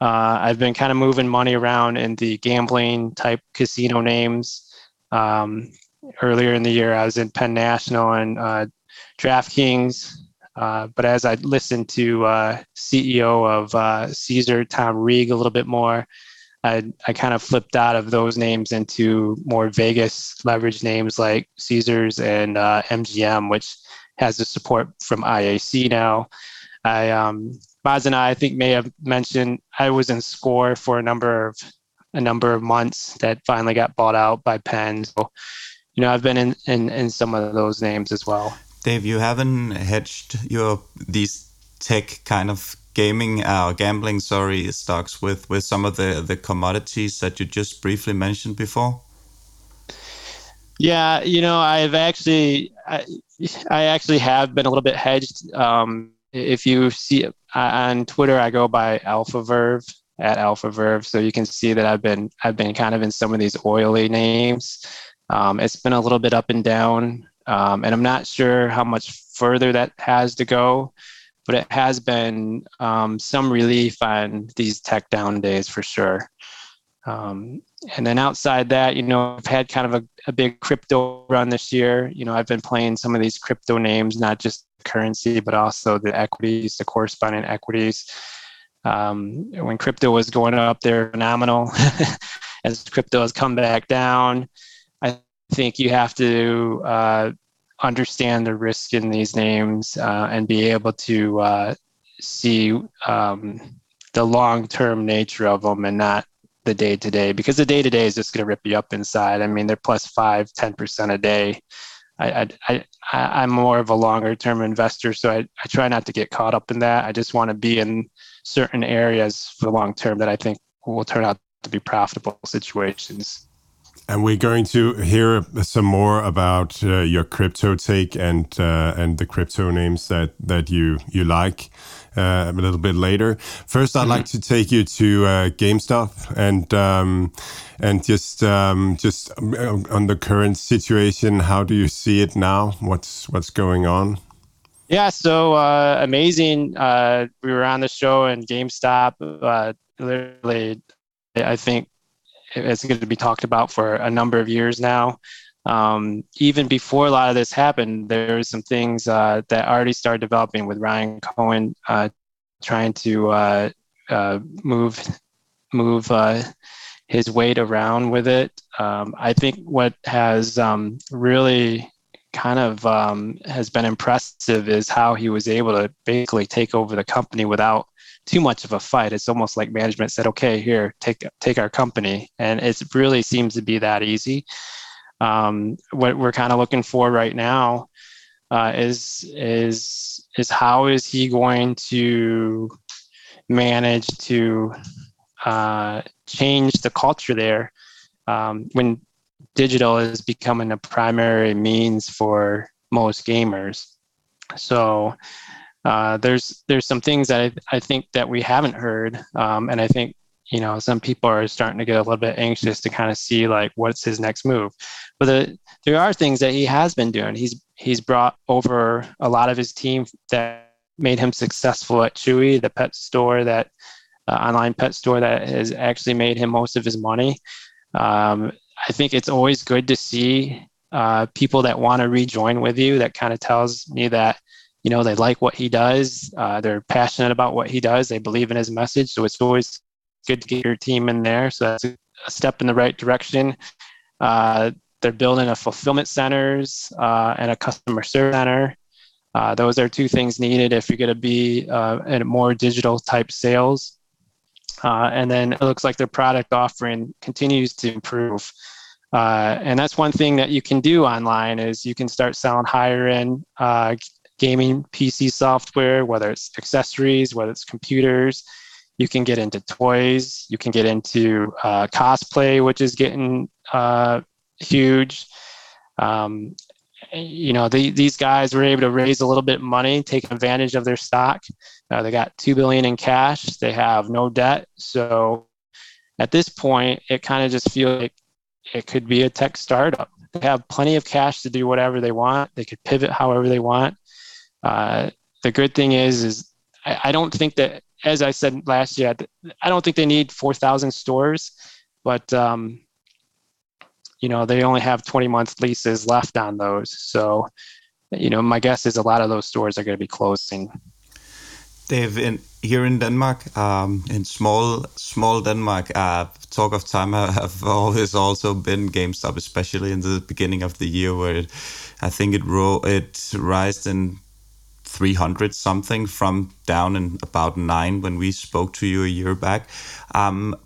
uh, I've been kind of moving money around in the gambling type casino names. Um, earlier in the year, I was in Penn National and uh, DraftKings. Uh, but as I listened to uh, CEO of uh, Caesar, Tom Reeg, a little bit more, I, I kind of flipped out of those names into more Vegas leverage names like Caesars and uh, MGM, which has the support from IAC now. I um, Baz and I, I think may have mentioned I was in Score for a number of a number of months that finally got bought out by Penn. So, you know, I've been in, in, in some of those names as well. Dave, you haven't hedged your these tech kind of gaming uh, gambling, sorry, stocks with with some of the the commodities that you just briefly mentioned before? Yeah, you know, I've actually, I, I actually have been a little bit hedged. Um, if you see on Twitter, I go by AlphaVerve at AlphaVerve, so you can see that I've been I've been kind of in some of these oily names. Um, it's been a little bit up and down, um, and I'm not sure how much further that has to go but it has been um, some relief on these tech down days for sure. Um, and then outside that, you know, I've had kind of a, a, big crypto run this year. You know, I've been playing some of these crypto names, not just currency, but also the equities, the corresponding equities. Um, when crypto was going up, they're phenomenal. As crypto has come back down, I think you have to uh, understand the risk in these names uh, and be able to uh, see um, the long-term nature of them and not the day-to-day because the day-to-day is just going to rip you up inside i mean they're plus five ten percent a day I, I, I, am more of a longer term investor, so I, I try not to get caught up in that. I just want to be in certain areas for the long term that I think will turn out to be profitable situations. And we're going to hear some more about uh, your crypto take and uh, and the crypto names that that you you like uh, a little bit later. First, I'd mm -hmm. like to take you to uh, GameStop and um, and just um, just um, on the current situation. How do you see it now? What's what's going on? Yeah, so uh, amazing. Uh, we were on the show and GameStop. literally, I think it's going to be talked about for a number of years now. Um, even before a lot of this happened, there were some things uh, that already started developing with Ryan Cohen uh, trying to uh, uh move move uh, his weight around with it. Um, I think what has um, really kind of um, has been impressive is how he was able to basically take over the company without too much of a fight. It's almost like management said, "Okay, here, take take our company," and it really seems to be that easy. Um, what we're kind of looking for right now uh, is is is how is he going to manage to uh, change the culture there um, when digital is becoming a primary means for most gamers. So uh, there's there's some things that I, I think that we haven't heard, um, and I think you know some people are starting to get a little bit anxious to kind of see like what's his next move. But the, there are things that he has been doing. He's he's brought over a lot of his team that made him successful at Chewy, the pet store that uh, online pet store that has actually made him most of his money. Um, I think it's always good to see uh, people that want to rejoin with you. That kind of tells me that you know they like what he does. Uh, they're passionate about what he does. They believe in his message. So it's always good to get your team in there. So that's a, step in the right direction. Uh, they're building a fulfillment centers uh, and a customer service center. Uh, those are two things needed if you're going to be uh, in more digital type sales. Uh, and then it looks like their product offering continues to improve. Uh, and that's one thing that you can do online is you can start selling higher end uh, gaming PC software, whether it's accessories, whether it's computers. You can get into toys. You can get into uh, cosplay, which is getting uh, huge. Um, you know, the, these guys were able to raise a little bit of money, take advantage of their stock. Uh, they got two billion in cash. They have no debt. So at this point, it kind of just feels like it could be a tech startup. They have plenty of cash to do whatever they want. They could pivot however they want. Uh, the good thing is, is I, I, don't think that, as I said last year, I don't think they need 4,000 stores, but um, you know they only have 20 month leases left on those. So, you know, my guess is a lot of those stores are going to be closing. Dave, in, here in Denmark, um, in small small Denmark, uh, talk of time have always also been GameStop, especially in the beginning of the year, where it, I think it ro- it rised in 300 something from down in about nine when we spoke to you a year back. Um,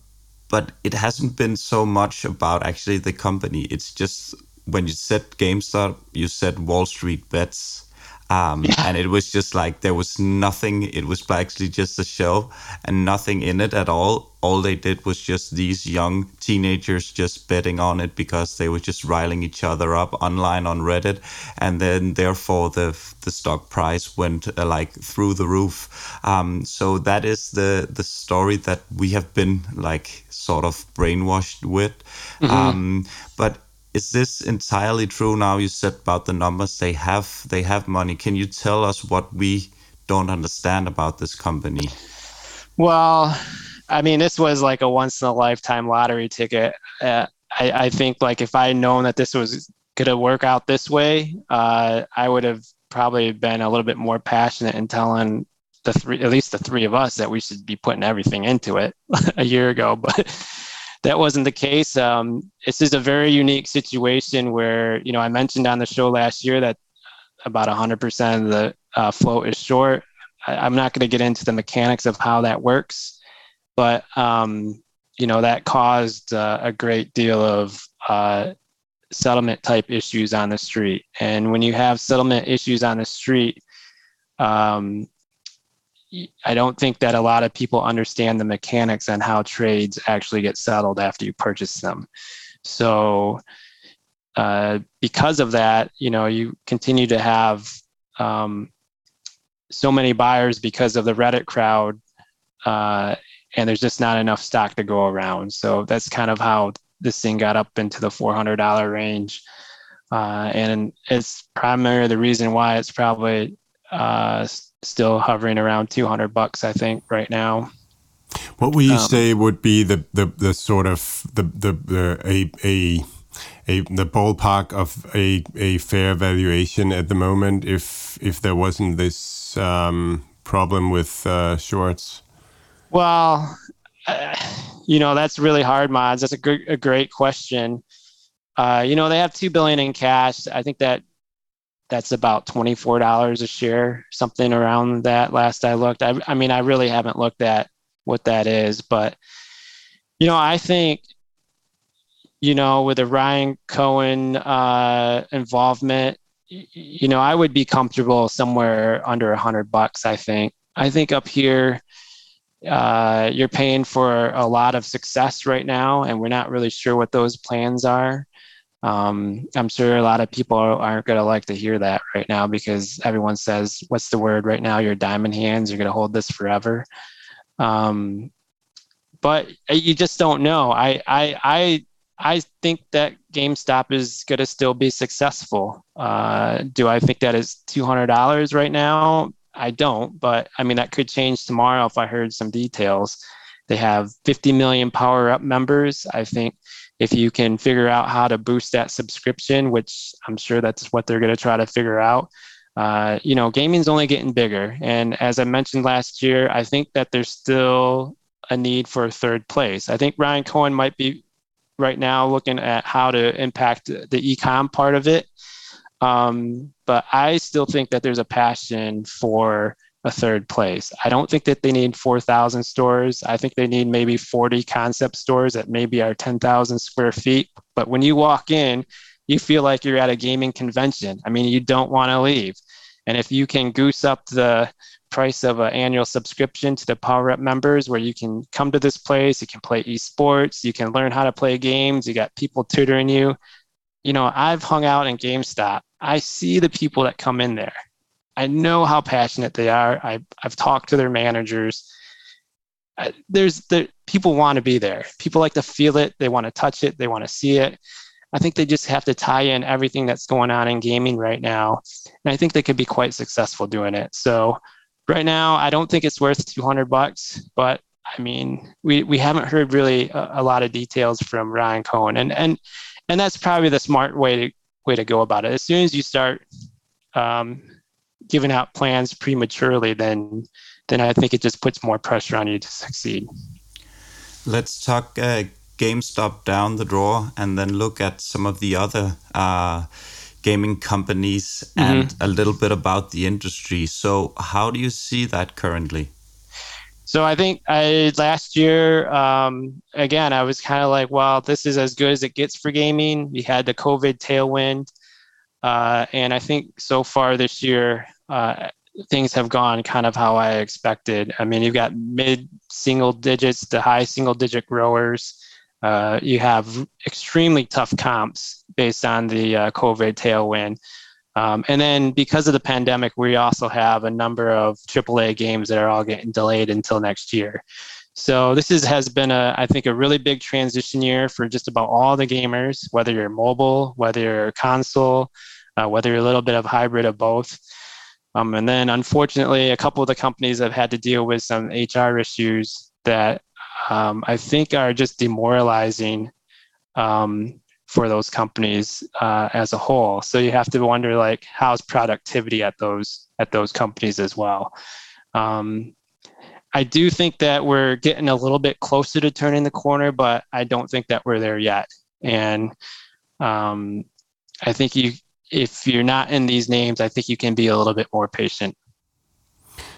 but it hasn't been so much about actually the company. It's just when you said GameStop, you said Wall Street bets um, yeah. And it was just like there was nothing. It was actually just a show and nothing in it at all. All they did was just these young teenagers just betting on it because they were just riling each other up online on Reddit, and then therefore the the stock price went uh, like through the roof. Um, so that is the the story that we have been like sort of brainwashed with. Mm-hmm. Um, but is this entirely true now you said about the numbers? They have they have money. Can you tell us what we don't understand about this company? Well i mean this was like a once in a lifetime lottery ticket. Uh, I, I, think like if i had known that this was going to work out this way uh, i would have probably been a little bit more passionate in telling the three at least the three of us that we should be putting everything into it a year ago but that wasn't the case. Um, this is a very unique situation where, you know, I mentioned on the show last year that about 100% of the uh, float is short. I, am not going to get into the mechanics of how that works, but, um, you know, that caused uh, a great deal of uh, settlement type issues on the street. And when you have settlement issues on the street, um, I don't think that a lot of people understand the mechanics on how trades actually get settled after you purchase them. So, uh, because of that, you know, you continue to have um, so many buyers because of the Reddit crowd, uh, and there's just not enough stock to go around. So that's kind of how this thing got up into the $400 range. Uh, and it's primarily the reason why it's probably uh, still hovering around 200 bucks, I think, right now. What would you um, say would be the, the, the sort of the, the, the a, a a the ballpark of a, a fair valuation at the moment if if there wasn't this um, problem with uh, shorts? Well, uh, you know that's really hard, mods. That's a, good, a great question. Uh, you know they have two billion in cash. I think that that's about $24 a share, something around that last I looked. I, I mean, I really haven't looked at what that is, but, you know, I think, you know, with the Ryan Cohen uh, involvement, you know, I would be comfortable somewhere under a hundred bucks. I think. I think up here, uh, you're paying for a lot of success right now, and we're not really sure what those plans are. Um, I'm sure a lot of people aren't going to like to hear that right now because everyone says, "What's the word right now? Your diamond hands. You're going to hold this forever." Um, but you just don't know. I I I I think that GameStop is going to still be successful. Uh, do I think that is two hundred dollars right now? I don't, but I mean that could change tomorrow if I heard some details. They have 50 million power up members. I think if you can figure out how to boost that subscription, which I'm sure that's what they're going to try to figure out. Uh, you know, gaming's only getting bigger, and as I mentioned last year, I think that there's still a need for third place. I think Ryan Cohen might be right now looking at how to impact the e-com part of it. Um, but I still think that there's a passion for a third place. I don't think that they need 4,000 stores. I think they need maybe 40 concept stores that maybe are 10,000 square feet. But when you walk in, you feel like you're at a gaming convention. I mean, you don't want to leave. And if you can goose up the price of an annual subscription to the Power Up members, where you can come to this place, you can play esports, you can learn how to play games, you got people tutoring you. You know, I've hung out in GameStop. I see the people that come in there I know how passionate they are. I, I've talked to their managers. I, there's the people want to be there. People like to feel it. They want to touch it. They want to see it. I think they just have to tie in everything that's going on in gaming right now, and I think they could be quite successful doing it. So, right now, I don't think it's worth 200 bucks, but I mean, we we haven't heard really a, a lot of details from Ryan Cohen, and and and that's probably the smart way to way to go about it. As soon as you start um, giving out plans prematurely, then then I think it just puts more pressure on you to succeed. Let's talk uh, GameStop down the draw, and then look at some of the other uh, gaming companies and mm-hmm. a little bit about the industry. So, how do you see that currently? So I think I last year, um, again, I was kind of like, well, this is as good as it gets for gaming. We had the COVID tailwind. Uh, and I think so far this year, uh, things have gone kind of how I expected. I mean, you've got mid single digits to high single digit growers. Uh, you have extremely tough comps based on the uh, COVID tailwind. Um, and then because of the pandemic, we also have a number of AAA games that are all getting delayed until next year. So this is, has been a, I think, a really big transition year for just about all the gamers, whether you're mobile, whether you're console, uh, whether you're a little bit of hybrid of both. Um, and then, unfortunately, a couple of the companies have had to deal with some HR issues that um, I think are just demoralizing um, for those companies uh, as a whole. So you have to wonder, like, how's productivity at those at those companies as well. Um, I do think that we're getting a little bit closer to turning the corner, but I don't think that we're there yet. And um, I think you if you're not in these names, I think you can be a little bit more patient.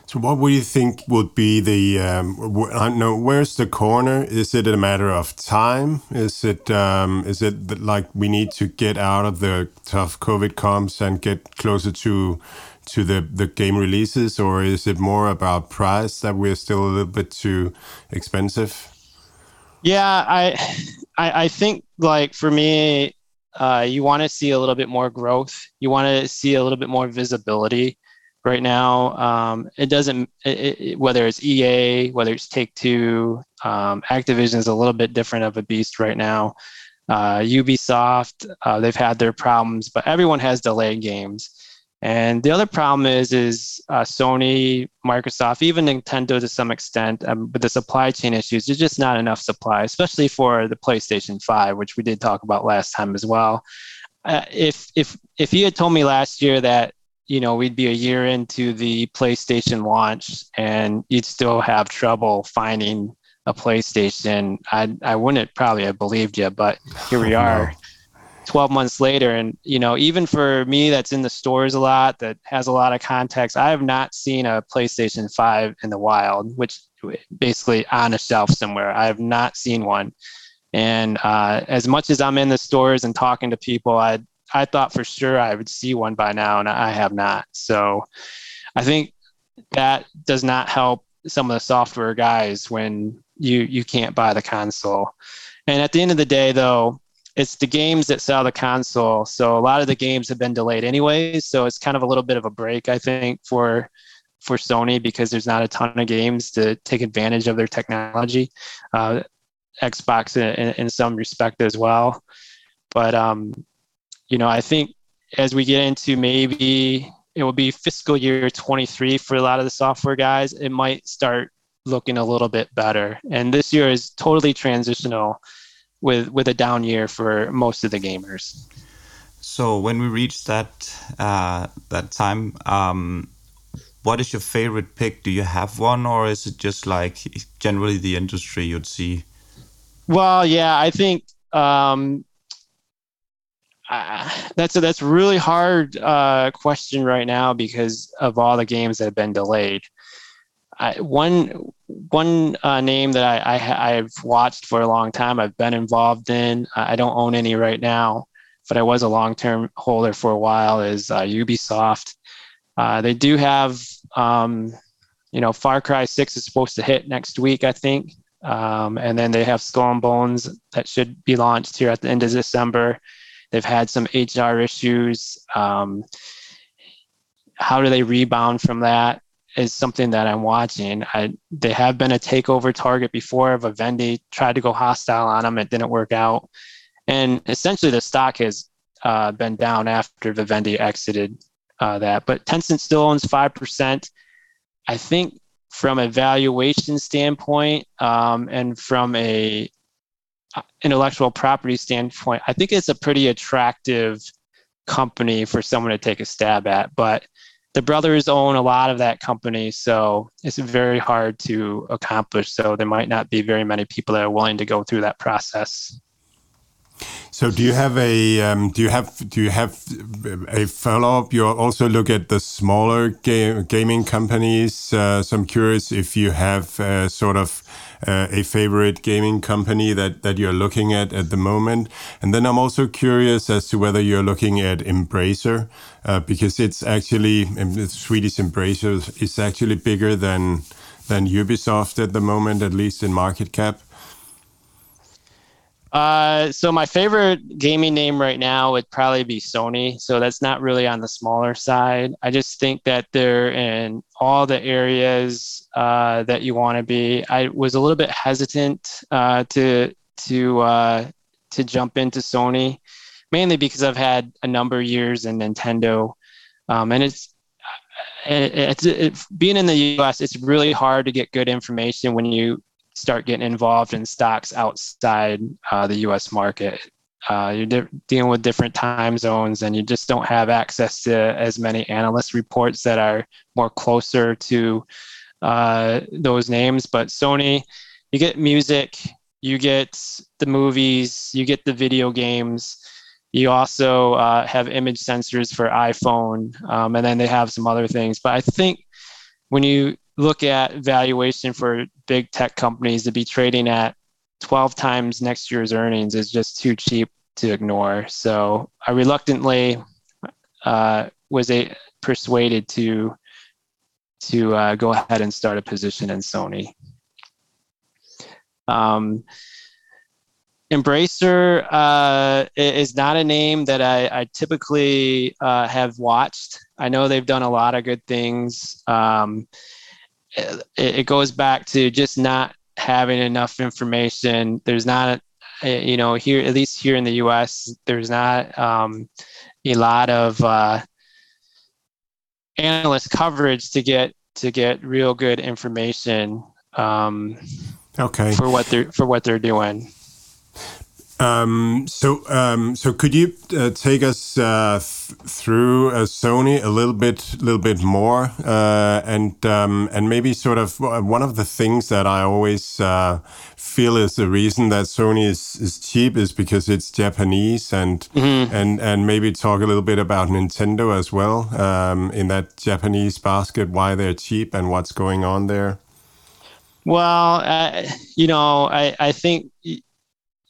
So, what would you think would be the? Um, I know. Where's the corner? Is it a matter of time? Is it? Um, is it like we need to get out of the tough COVID comps and get closer to to the the game releases, or is it more about price that we're still a little bit too expensive? Yeah, I I, I think like for me, uh, you want to see a little bit more growth. You want to see a little bit more visibility. Right now, um, it doesn't. It, it, whether it's EA, whether it's Take Two, um, Activision is a little bit different of a beast right now. Uh, Ubisoft, uh, they've had their problems, but everyone has delayed games. And the other problem is, is uh, Sony, Microsoft, even Nintendo to some extent, um, with the supply chain issues, there's just not enough supply, especially for the PlayStation 5, which we did talk about last time as well. Uh, if if if you had told me last year that you know we'd be a year into the PlayStation launch and you'd still have trouble finding a PlayStation, I I wouldn't probably have believed you, but here we are. No. 12 months later. And you know even for me that's in the stores a lot that has a lot of context i have not seen a playstation 5 in the wild which basically on a shelf somewhere. I have not seen one. And uh, as much as i'm in the stores and talking to people i i thought for sure i would see one by now and i have not. So i think that does not help some of the software guys when you you can't buy the console. And at the end of the day though it's the games that sell the console. So a lot of the games have been delayed anyways. So it's kind of a little bit of a break, I think, for for Sony because there's not a ton of games to take advantage of their technology. Uh, Xbox in, in, some respect as well. But um, you know, I think as we get into maybe it will be fiscal year 23 for a lot of the software guys, it might start looking a little bit better. And this year is totally transitional with with a down year for most of the gamers. So when we reach that uh, that time, um, what is your favorite pick? Do you have one, or is it just like generally the industry you'd see? Well, yeah, I think um, uh, that's a that's really hard uh, question right now because of all the games that have been delayed. I, one one uh, name that I, I have watched for a long time, I've been involved in. I don't own any right now, but I was a long term holder for a while. Is uh, Ubisoft? Uh, they do have, um, you know, Far Cry Six is supposed to hit next week, I think, um, and then they have Skull and Bones that should be launched here at the end of December. They've had some HR issues. Um, how do they rebound from that? Is something that I'm watching. I, they have been a takeover target before. Vivendi tried to go hostile on them, it didn't work out, and essentially the stock has uh, been down after Vivendi exited uh, that. But Tencent still owns five percent. I think from a valuation standpoint um, and from a intellectual property standpoint, I think it's a pretty attractive company for someone to take a stab at. But the brothers own a lot of that company, so it's very hard to accomplish. So there might not be very many people that are willing to go through that process. So do you have a um, do you have do you have a follow up? You also look at the smaller game, gaming companies. Uh, so I'm curious if you have uh, sort of uh, a favorite gaming company that, that you're looking at at the moment? And then I'm also curious as to whether you're looking at Embracer, uh, because it's actually, the Swedish Embracer is actually bigger than, than Ubisoft at the moment, at least in market cap. Uh, so my favorite gaming name right now would probably be Sony. So that's not really on the smaller side. I just think that they're in all the areas uh, that you want to be. I was a little bit hesitant uh, to to uh, to jump into Sony, mainly because I've had a number of years in Nintendo, um, and it's it, it's it, being in the U.S. It's really hard to get good information when you start getting involved in stocks outside uh, the U.S. market. Uh, you're dealing with different time zones, and you just don't have access to as many analyst reports that are more closer to uh, those names. But Sony, you get music, you get the movies, you get the video games. You also uh, have image sensors for iPhone, um, and then they have some other things. But I think when you look at valuation for big tech companies to be trading at 12 times next year's earnings is just too cheap to ignore. So I reluctantly uh, was a, persuaded to to uh, go ahead and start a position in Sony. Um, Embracer uh, is not a name that I, I typically uh, have watched. I know they've done a lot of good things. Um, it, it goes back to just not having enough information. There's not, you know, here at least here in the U.S., there's not um, a lot of uh, analyst coverage to get to get real good information. Um, okay. For what they're for what they're doing. Um, so, um, so could you uh, take us uh, th- through uh, Sony a little bit, little bit more, uh, and um, and maybe sort of one of the things that I always uh, feel is the reason that Sony is, is cheap is because it's Japanese, and mm-hmm. and and maybe talk a little bit about Nintendo as well um, in that Japanese basket, why they're cheap and what's going on there. Well, uh, you know, I I think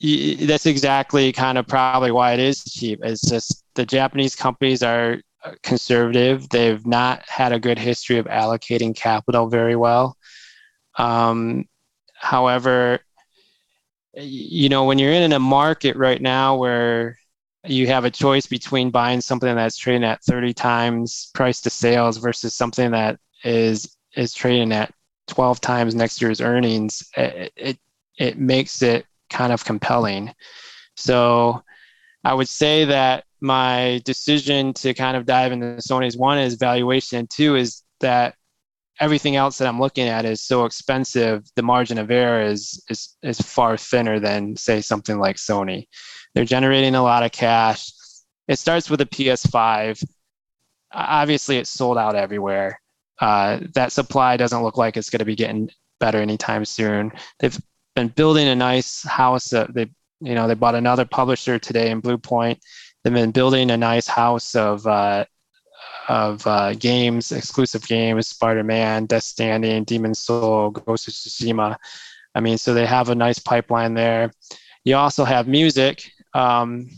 that's exactly kind of probably why it is cheap. It's just the Japanese companies are uh, conservative. They've not had a good history of allocating capital very well. Um, however, you know, when you're in a market right now where you have a choice between buying something that's trading at 30 times price to sales versus something that is is trading at 12 times next year's earnings, it, it, it makes it kind of compelling. So I would say that my decision to kind of dive into Sony's one is valuation, two is that everything else that I'm looking at is so expensive, the margin of error is is is far thinner than say something like Sony. They're generating a lot of cash. It starts with a PS5. Obviously, it's sold out everywhere. Uh, that supply doesn't look like it's going to be getting better anytime soon. They've been building a nice house. Uh, they, you know, they bought another publisher today in Bluepoint They've been building a nice house of uh, of uh, games, exclusive games, Spider-Man, Death Stranding Demon Soul, Ghost of Tsushima. I mean, so they have a nice pipeline there. You also have music. Um,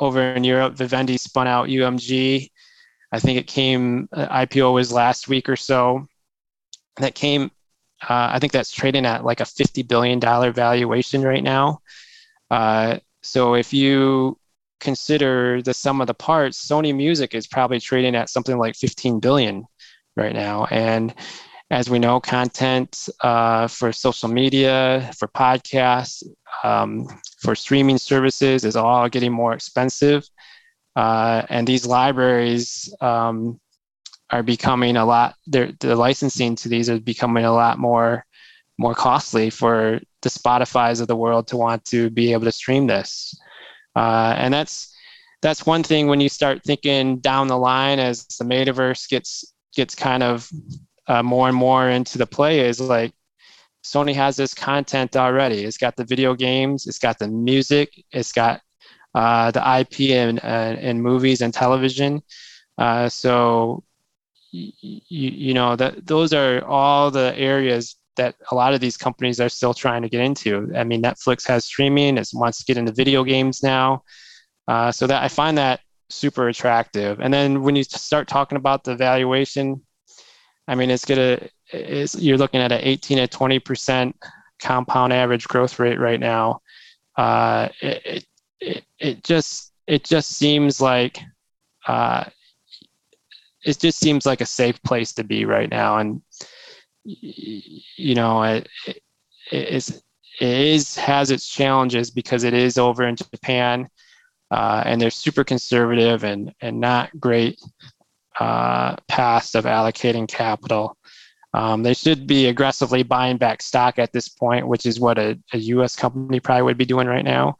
over in Europe, Vivendi spun out UMG. I think it came, uh, IPO was last week or so. That came, uh, I think that's trading at like a $50 billion valuation right now. Uh, so if you consider the sum of the parts, Sony Music is probably trading at something like 15 billion right now. And as we know, content uh, for social media, for podcasts, um, for streaming services is all getting more expensive. Uh, and these libraries um, are becoming a lot, the licensing to these is becoming a lot more more costly for the Spotify's of the world to want to be able to stream this. Uh, and that's that's one thing when you start thinking down the line as the metaverse gets gets kind of uh, more and more into the play is like Sony has this content already. It's got the video games, it's got the music, it's got uh, the IP and uh, movies and television. Uh, so you, you know that those are all the areas that a lot of these companies are still trying to get into. I mean, Netflix has streaming; it wants to get into video games now. Uh, so that I find that super attractive. And then when you start talking about the valuation, I mean, it's gonna is you're looking at an 18 to 20 percent compound average growth rate right now. Uh, it, it it just it just seems like uh, it just seems like a safe place to be right now, and you know, it, it is it is has its challenges because it is over in Japan, uh, and they're super conservative and and not great uh, past of allocating capital. Um, they should be aggressively buying back stock at this point, which is what a, a U.S. company probably would be doing right now.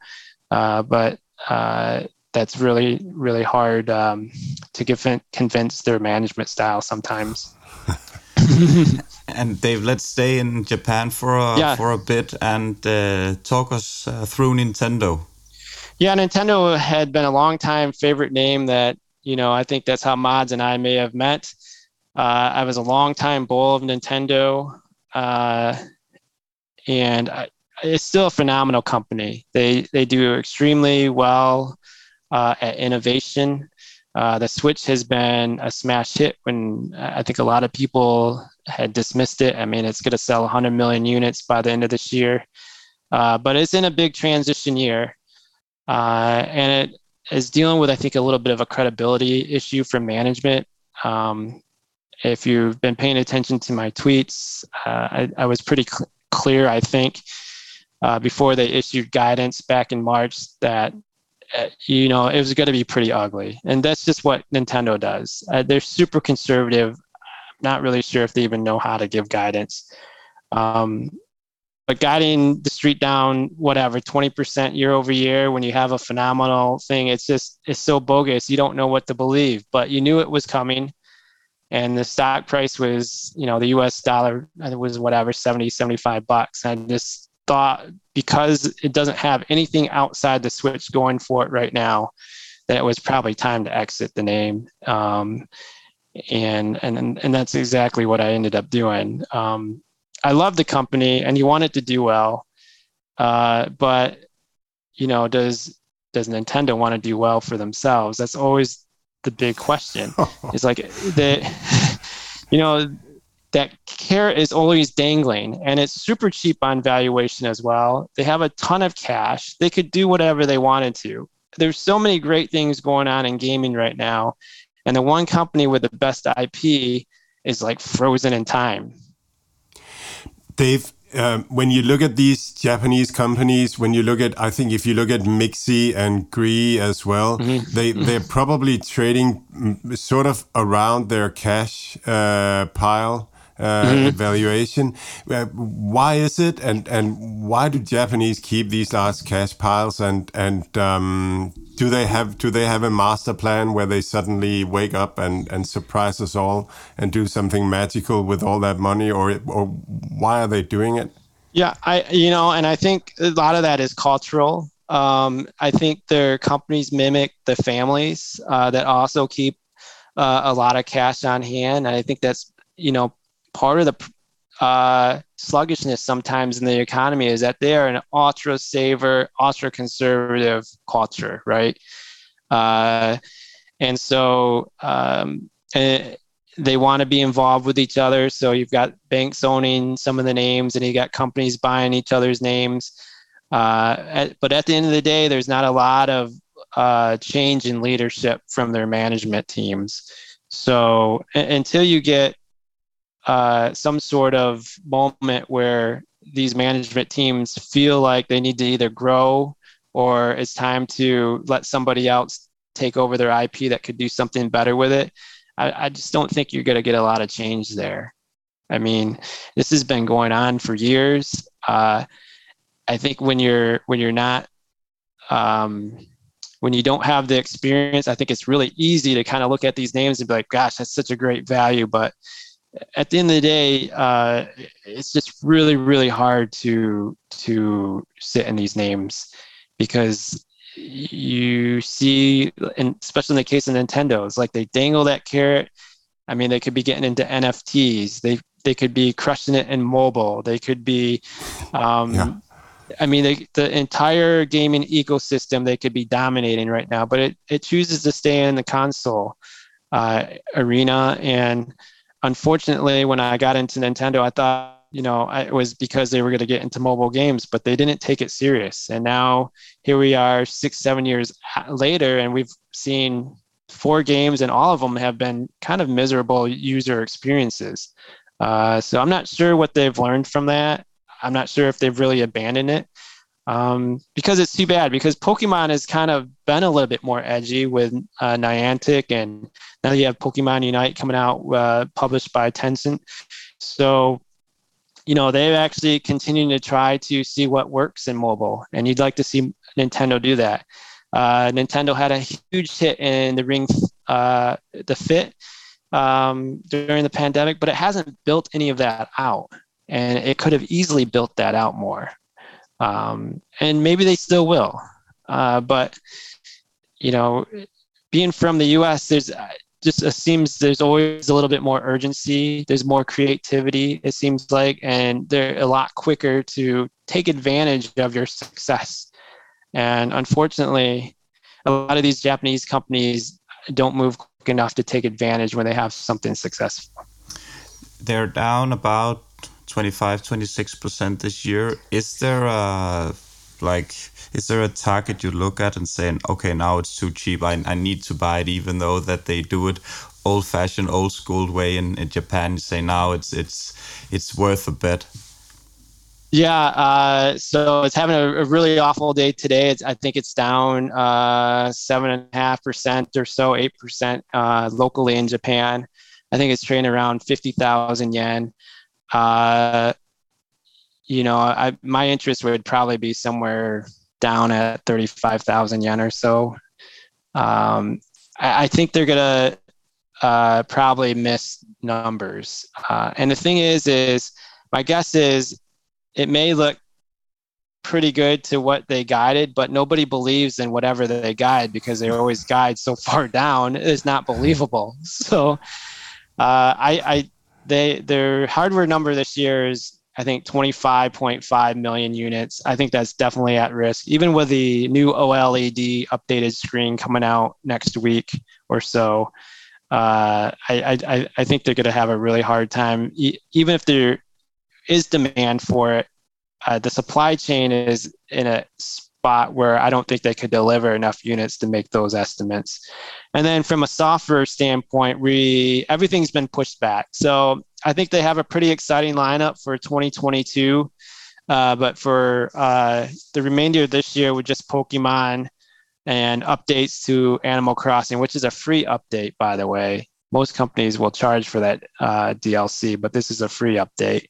Uh, but uh, that's really really hard um, to give, convince their management style sometimes. and Dave, let's stay in Japan for a, yeah. for a bit and uh, talk us uh, through Nintendo. Yeah, Nintendo had been a long time favorite name that, you know, I think that's how Mods and I may have met. Uh, I was a long time bull of Nintendo. Uh, and I, it's still a phenomenal company. They, they do extremely well uh, at innovation. Uh, the Switch has been a smash hit when I think a lot of people had dismissed it. I mean, it's going to sell 100 million units by the end of this year, uh, but it's in a big transition year. Uh, and it is dealing with, I think, a little bit of a credibility issue for management. Um, if you've been paying attention to my tweets, uh, I, I, was pretty cl- clear, I think, uh, before they issued guidance back in March that uh, you know, it was going to be pretty ugly. And that's just what Nintendo does. Uh, they're super conservative. Not really sure if they even know how to give guidance. Um, but guiding the street down, whatever, 20% year over year when you have a phenomenal thing, it's just, it's so bogus. You don't know what to believe, but you knew it was coming. And the stock price was, you know, the US dollar it was whatever, 70, 75 bucks. And just thought because it doesn't have anything outside the Switch going for it right now, that it was probably time to exit the name. Um, and and and that's exactly what I ended up doing. Um, I love the company, and you want it to do well, uh, but you know, does does Nintendo want to do well for themselves? That's always the big question. it's like they, you know, that carrot is always dangling and it's super cheap on valuation as well. They have a ton of cash. They could do whatever they wanted to. There's so many great things going on in gaming right now. And the one company with the best IP is like frozen in time. Dave, um, when you look at these Japanese companies, when you look at, I think if you look at Mixi and Gree as well, mm-hmm. they mm-hmm. they're probably trading mm, sort of around their cash uh, pile mm-hmm. valuation. Uh, why is it, and and why do Japanese keep these large cash piles, and and um, do they have do they have a master plan where they suddenly wake up and and surprise us all and do something magical with all that money, or or why are they doing it? Yeah, I you know, and I think a lot of that is cultural. Um, I think their companies mimic the families uh, that also keep uh, a lot of cash on hand. And I think that's you know part of the uh, sluggishness sometimes in the economy is that they are an ultra saver, ultra conservative culture, right? Uh, and so um, and eh, they want to be involved with each other. So you've got banks owning some of the names, and you got companies buying each other's names. Uh, at, but at the end of the day, there's not a lot of uh, change in leadership from their management teams. So until you get uh, some sort of moment where these management teams feel like they need to either grow or it's time to let somebody else take over their IP that could do something better with it. I, I just don't think you're going to get a lot of change there. I mean, this has been going on for years. Uh, I think when you're when you're not um, when you don't have the experience, I think it's really easy to kind of look at these names and be like, "Gosh, that's such a great value," but at the end of the day, uh, it's just really, really hard to to sit in these names because you see, and especially in the case of Nintendo, it's like they dangle that carrot. I mean, they could be getting into NFTs. They they could be crushing it in mobile. They could be, um, yeah. I mean, they, the entire gaming ecosystem they could be dominating right now. But it it chooses to stay in the console uh, arena and unfortunately, when I got into Nintendo, I thought you know I, it was because they were going to get into mobile games, but they didn't take it serious. And now here we are, six, seven years later, and we've seen four games, and all of them have been kind of miserable user experiences. Uh, so I'm not sure what they've learned from that. I'm not sure if they've really abandoned it um, because it's too bad because Pokemon has kind of been a little bit more edgy with uh, Niantic, and now you have Pokemon Unite coming out, uh, published by Tencent. So, you know, they're actually continuing to try to see what works in mobile, and you'd like to see Nintendo do that. Uh, Nintendo had a huge hit in the Ring, uh, the Fit um, during the pandemic, but it hasn't built any of that out, and it could have easily built that out more um, and maybe they still will. Uh, but you know, being from the U.S., there's uh, just it seems there's always a little bit more urgency. There's more creativity. It seems like, and they're a lot quicker to take advantage of your success. And unfortunately, a lot of these Japanese companies don't move quick enough to take advantage when they have something successful. They're down about 25 26% this year is there a like is there a target you look at and saying okay now it's too cheap i, I need to buy it even though that they do it old fashioned old school way in, in japan you say now it's it's it's worth a bet yeah, uh, so it's having a, a, really awful day today. It's, I think it's down uh, seven and a half percent or so, eight percent uh, locally in Japan. I think it's trading around fifty thousand yen. Uh, you know, I, my interest would probably be somewhere down at 35,000 yen or so. Um, I, I, think they're going to uh, probably miss numbers. Uh, and the thing is, is my guess is it may look pretty good to what they guided, but nobody believes in whatever they guide because they always guide so far down. It's not believable. So uh, I, I they their hardware number this year is I think 25.5 million units. I think that's definitely at risk, even with the new OLED updated screen coming out next week or so. uh, I, I, I think they're going to have a really hard time, e- even if there is demand for it. Uh, the supply chain is in a spot where I don't think they could deliver enough units to make those estimates. And then from a software standpoint, we everything's been pushed back. So I think they have a pretty exciting lineup for 2022. Uh, but for uh, the remainder of this year with just Pokemon and updates to Animal Crossing, which is a free update, by the way. Most companies will charge for that uh, DLC, but this is a free update.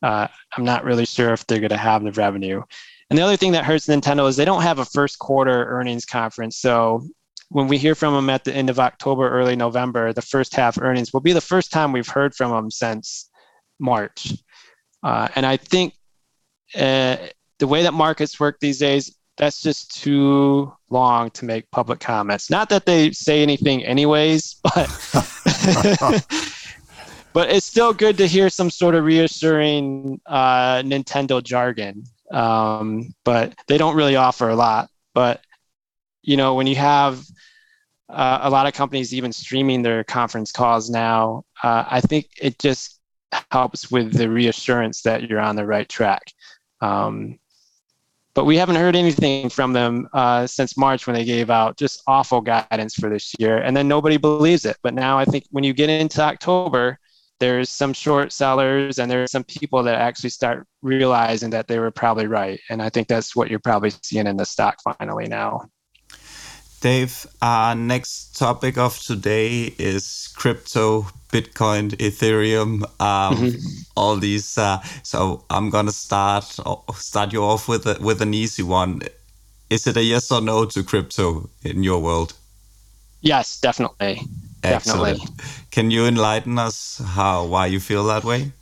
Uh, I'm not really sure if they're going to have the revenue. And the other thing that hurts Nintendo is they don't have a first quarter earnings conference. So when we hear from them at the end of October, early November, the first half earnings will be the first time we've heard from them since March. Uh, and I think uh, the way that markets work these days, that's just too long to make public comments. Not that they say anything anyways, but but it's still good to hear some sort of reassuring uh, Nintendo jargon. Um, but they don't really offer a lot. But you know, when you have uh, a lot of companies even streaming their conference calls now, uh, I think it just helps with the reassurance that you're on the right track. Um, but we haven't heard anything from them uh, since March when they gave out just awful guidance for this year, and then nobody believes it. But now I think when you get into October, there's some short sellers and there's some people that actually start realizing that they were probably right, and I think that's what you're probably seeing in the stock finally now. Dave, our next topic of today is crypto, Bitcoin, Ethereum, um, mm-hmm. all these. Uh, so I'm gonna start start you off with a, with an easy one. Is it a yes or no to crypto in your world? Yes, definitely. Excellent. Definitely. Can you enlighten us how why you feel that way?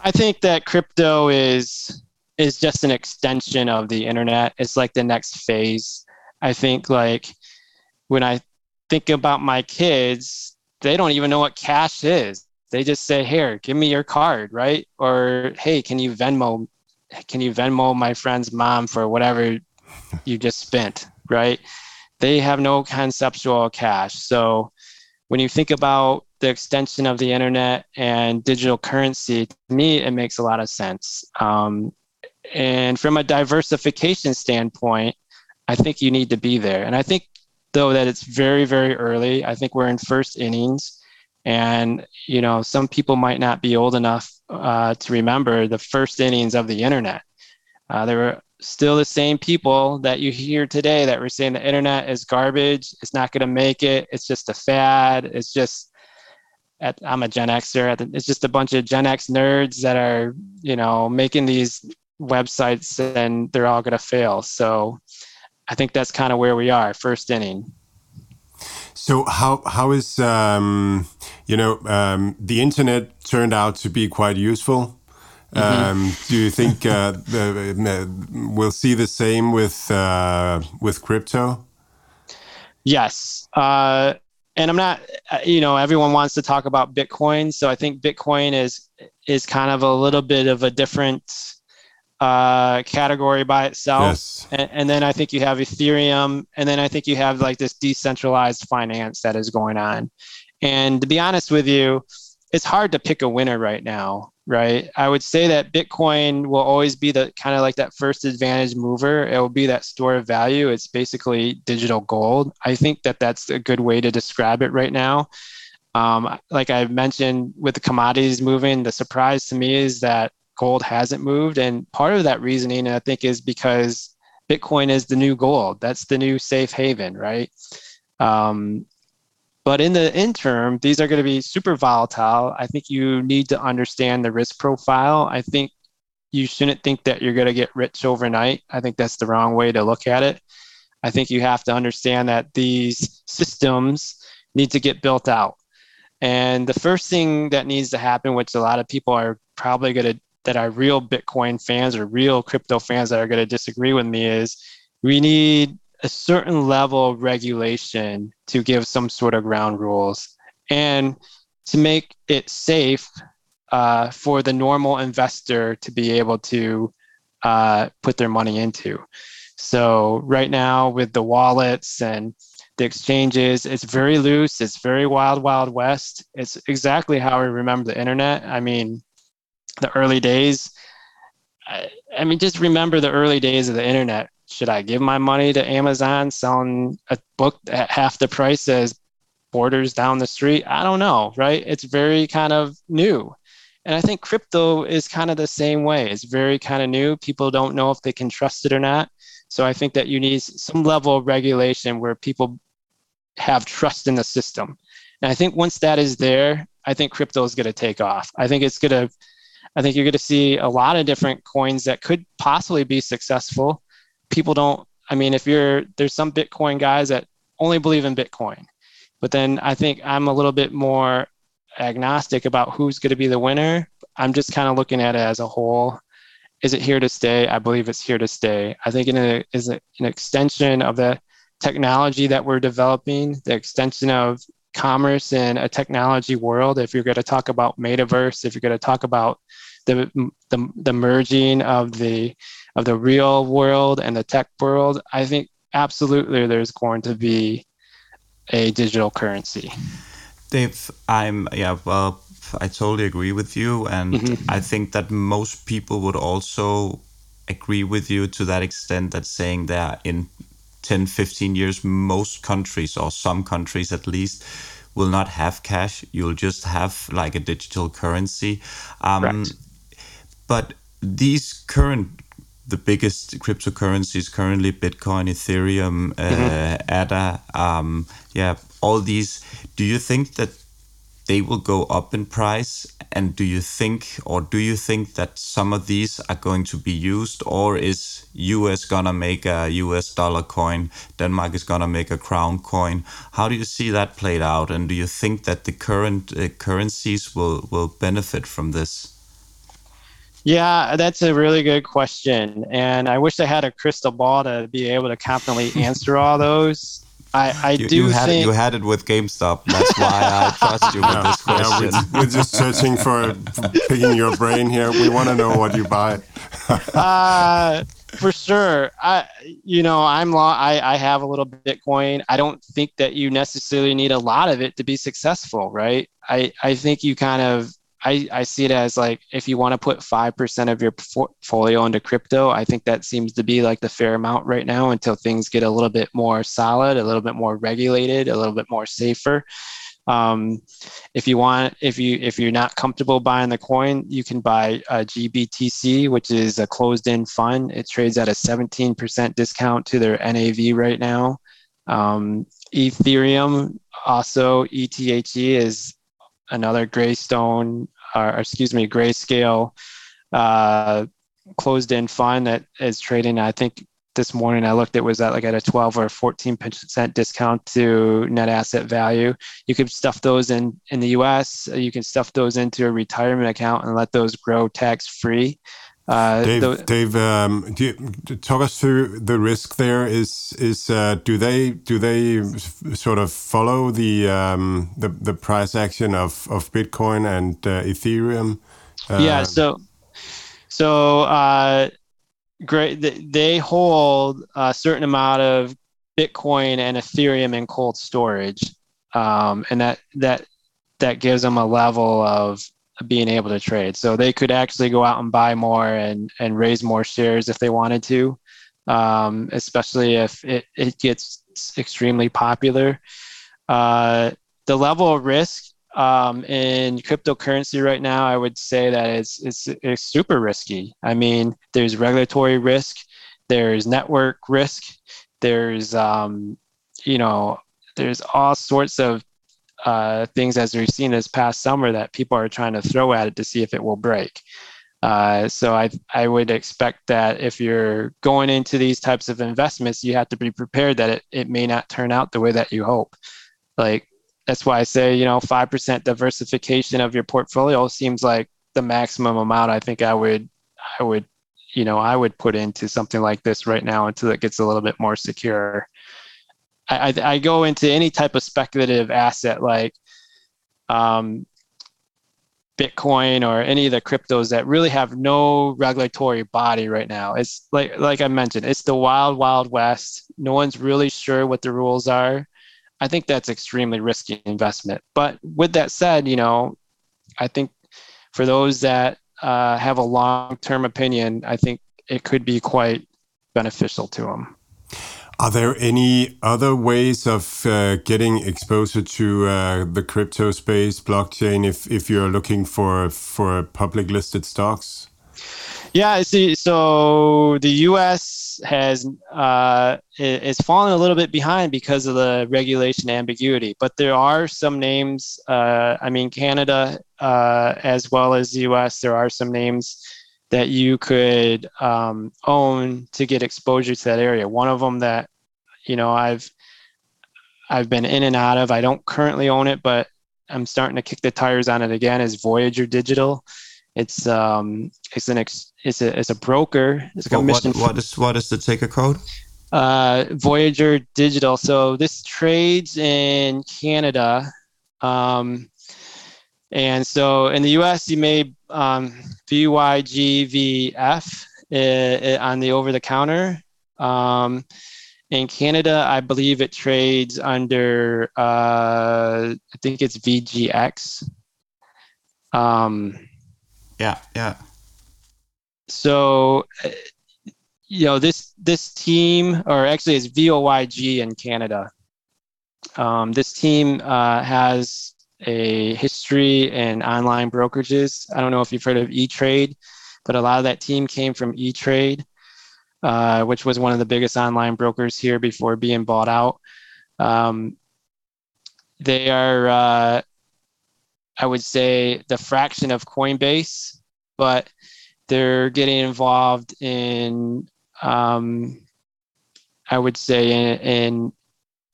I think that crypto is is just an extension of the internet. It's like the next phase. I think like when I think about my kids, they don't even know what cash is. They just say, "Here, give me your card," right? Or, "Hey, can you Venmo? Can you Venmo my friend's mom for whatever you just spent?" Right? They have no conceptual cash. So when you think about the extension of the internet and digital currency, to me, it makes a lot of sense. Um, and from a diversification standpoint, I think you need to be there. And I think though that it's very very early i think we're in first innings and you know some people might not be old enough uh, to remember the first innings of the internet uh, there were still the same people that you hear today that were saying the internet is garbage it's not going to make it it's just a fad it's just at, i'm a gen xer it's just a bunch of gen x nerds that are you know making these websites and they're all going to fail so I think that's kind of where we are, first inning. So how how is um, you know um, the internet turned out to be quite useful? Mm -hmm. um, do you think uh, the, uh, we'll see the same with uh, with crypto? Yes, uh, and I'm not. Uh, you know, everyone wants to talk about Bitcoin, so I think Bitcoin is is kind of a little bit of a different uh, category by itself. Yes. And, and, then I think you have Ethereum, and then I think you have like this decentralized finance that is going on. And to be honest with you, it's hard to pick a winner right now, right? I would say that Bitcoin will always be the kind of like that first advantage mover. It will be that store of value. It's basically digital gold. I think that that's a good way to describe it right now. Um, like I mentioned with the commodities moving, the surprise to me is that gold hasn't moved. And part of that reasoning, I think, is because Bitcoin is the new gold. That's the new safe haven, right? Um, but in the interim, these are going to be super volatile. I think you need to understand the risk profile. I think you shouldn't think that you're going to get rich overnight. I think that's the wrong way to look at it. I think you have to understand that these systems need to get built out. And the first thing that needs to happen, which a lot of people are probably going to that are real Bitcoin fans or real crypto fans that are going to disagree with me is we need a certain level of regulation to give some sort of ground rules and to make it safe uh, for the normal investor to be able to uh, put their money into. So right now with the wallets and the exchanges. It's very loose. It's very wild, wild west. It's exactly how I remember the internet. I mean, the early days. I, I mean, just remember the early days of the internet. Should I give my money to Amazon selling a book at half the price as Borders down the street? I don't know, right? It's very kind of new. And I think crypto is kind of the same way. It's very kind of new. People don't know if they can trust it or not. So I think that you need some level of regulation where people have trust in the system. And I think once that is there, I think crypto is going to take off. I think it's going to, I think you're going to see a lot of different coins that could possibly be successful. People don't, I mean, if you're, there's some Bitcoin guys that only believe in Bitcoin. But then I think I'm a little bit more agnostic about who's going to be the winner. I'm just kind of looking at it as a whole is it here to stay? I believe it's here to stay. I think it is an extension of the technology that we're developing, the extension of commerce in a technology world. If you're going to talk about metaverse, if you're going to talk about the, the, the merging of the of the real world and the tech world, I think absolutely there's going to be a digital currency. Dave, I'm yeah, well, I totally agree with you. And mm-hmm. I think that most people would also agree with you to that extent that saying that in 10, 15 years, most countries, or some countries at least, will not have cash. You'll just have like a digital currency. Um. But these current the biggest cryptocurrencies currently bitcoin ethereum uh, mm-hmm. ada um, yeah all these do you think that they will go up in price? And do you think, or do you think that some of these are going to be used, or is US gonna make a US dollar coin, Denmark is gonna make a crown coin? How do you see that played out? And do you think that the current uh, currencies will will benefit from this? Yeah, that's a really good question. And I wish I had a crystal ball to be able to confidently answer all those. I, I you, do you had think it, you had it with GameStop. That's why I trust you with this question. Yeah, we're, we're, just searching for picking your brain here. We want to know what you buy. uh, for sure. I, you know, I'm I, I have a little Bitcoin. I don't think that you necessarily need a lot of it to be successful, right? I, I think you kind of I, I see it as like if you want to put 5% of your portfolio into crypto, I think that seems to be like the fair amount right now until things get a little bit more solid, a little bit more regulated, a little bit more safer. Um, if you want, if you if you're not comfortable buying the coin, you can buy a GBTC, which is a closed-end fund. It trades at a 17% discount to their NAV right now. Um, Ethereum, also ETHE, is another Greystone, or excuse me, Grayscale uh, closed in fund that is trading. I think this morning I looked, it was at like at a 12 or 14 percent discount to net asset value. You could stuff those in in the U.S. You can stuff those into a retirement account and let those grow tax free. Uh, Dave, the, Dave um, you, talk us through the risk. There is is uh, do they do they sort of follow the um, the, the price action of, of Bitcoin and uh, Ethereum? yeah. Um, so so uh, great. They hold a certain amount of Bitcoin and Ethereum in cold storage, um, and that that that gives them a level of being able to trade. So they could actually go out and buy more and and raise more shares if they wanted to, um, especially if it, it gets extremely popular. Uh, the level of risk um, in cryptocurrency right now, I would say that it's, it's, it's super risky. I mean, there's regulatory risk, there's network risk, there's um, you know, there's all sorts of uh, things as we've seen this past summer that people are trying to throw at it to see if it will break. Uh, so I I would expect that if you're going into these types of investments, you have to be prepared that it, it may not turn out the way that you hope. Like that's why I say you know five percent diversification of your portfolio seems like the maximum amount I think I would I would you know I would put into something like this right now until it gets a little bit more secure. I, I, go into any type of speculative asset like um, Bitcoin or any of the cryptos that really have no regulatory body right now. It's like like I mentioned, it's the wild wild west. No one's really sure what the rules are. I think that's extremely risky investment. But with that said, you know, I think for those that uh, have a long-term opinion, I think it could be quite beneficial to them. Are there any other ways of uh, getting exposure to uh, the crypto space, blockchain, if, if you're looking for for public listed stocks? Yeah, see, so the U.S. has uh, is falling a little bit behind because of the regulation ambiguity, but there are some names. Uh, I mean, Canada uh, as well as the U.S. There are some names that you could um, own to get exposure to that area. One of them that you know I've I've been in and out of. I don't currently own it, but I'm starting to kick the tires on it again. Is Voyager Digital? It's um it's an ex, it's a it's a broker. It's What, what, what is what is the ticker code? uh, Voyager Digital. So this trades in Canada. Um, and so in the US, you may um, VYGVF uh, uh, on the over the counter. Um, in Canada, I believe it trades under, uh, I think it's VGX. Um, Yeah, yeah. so uh, you know this this team or actually it's voyg in canada um, this team uh, has a history in online brokerages. I don't know if you've heard of e-trade but a lot of that team came from e-trade uh, which was one of the biggest online brokers here before being bought out. Um, they are uh, i would say the fraction of coinbase but they're getting involved in um, i would say in, in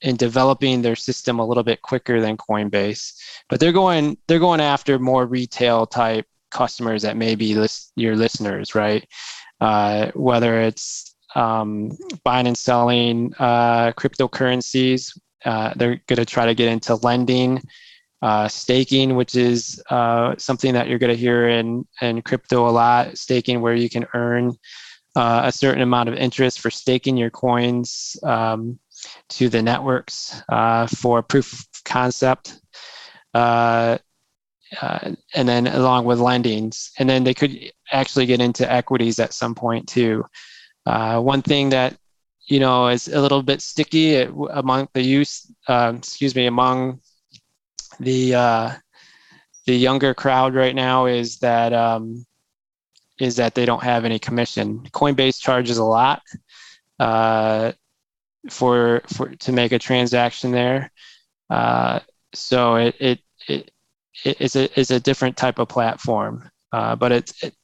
in developing their system a little bit quicker than coinbase but they're going they're going after more retail type customers that may be list, your listeners right uh, whether it's um, buying and selling uh, cryptocurrencies uh, they're going to try to get into lending uh, staking, which is uh, something that you're going to hear in, in crypto a lot. Staking, where you can earn uh, a certain amount of interest for staking your coins um, to the networks uh, for proof of concept. Uh, uh, and then along with lendings, and then they could actually get into equities at some point too. one thing that you know is a little bit sticky among the use, excuse me, among the uh, the younger crowd right now is that um, is that they don't have any commission. Coinbase charges a lot uh, for for to make a transaction there, uh, so it it, it it's a it's a different type of platform. Uh, but it's it,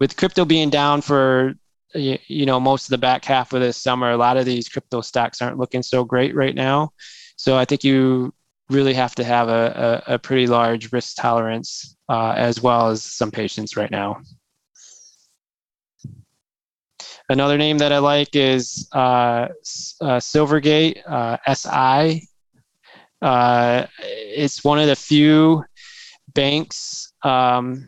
with crypto being down for you, you know most of the back half of this summer, a lot of these crypto stocks aren't looking so great right now. So I think you really have to have a, a, a pretty large risk tolerance uh, as well as some patience right now. Another name that I like is uh, uh, Silvergate uh, SI. Uh, it's one of the few banks um,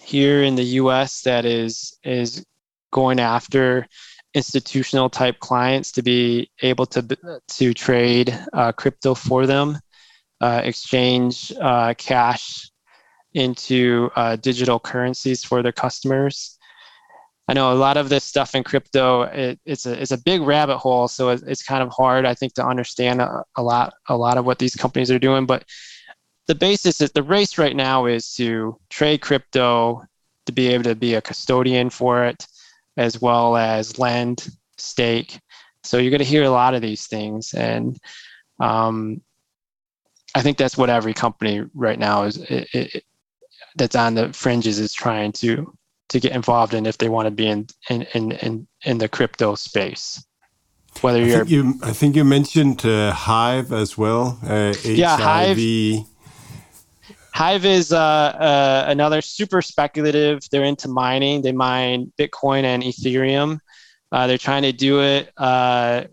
here in the U.S. that is is going after institutional type clients to be able to to trade uh, crypto for them, uh, exchange cash into digital currencies for their customers. I know a lot of this stuff in crypto it, it's a it's a big rabbit hole, so it, it's kind of hard I think to understand a, a lot a lot of what these companies are doing. But the basis is the race right now is to trade crypto to be able to be a custodian for it as well as lend, stake. So you're going to hear a lot of these things, and um, I think that's what every company right now is it, that's on the fringes is trying to to get involved in if they want to be in in in in, in the crypto space. Whether you're think you, I think you mentioned uh, Hive as well. Uh, Yeah, Hive. HIV. Hive is uh, uh, another super speculative. They're into mining. They mine Bitcoin and Ethereum. Uh, they're trying to do it uh,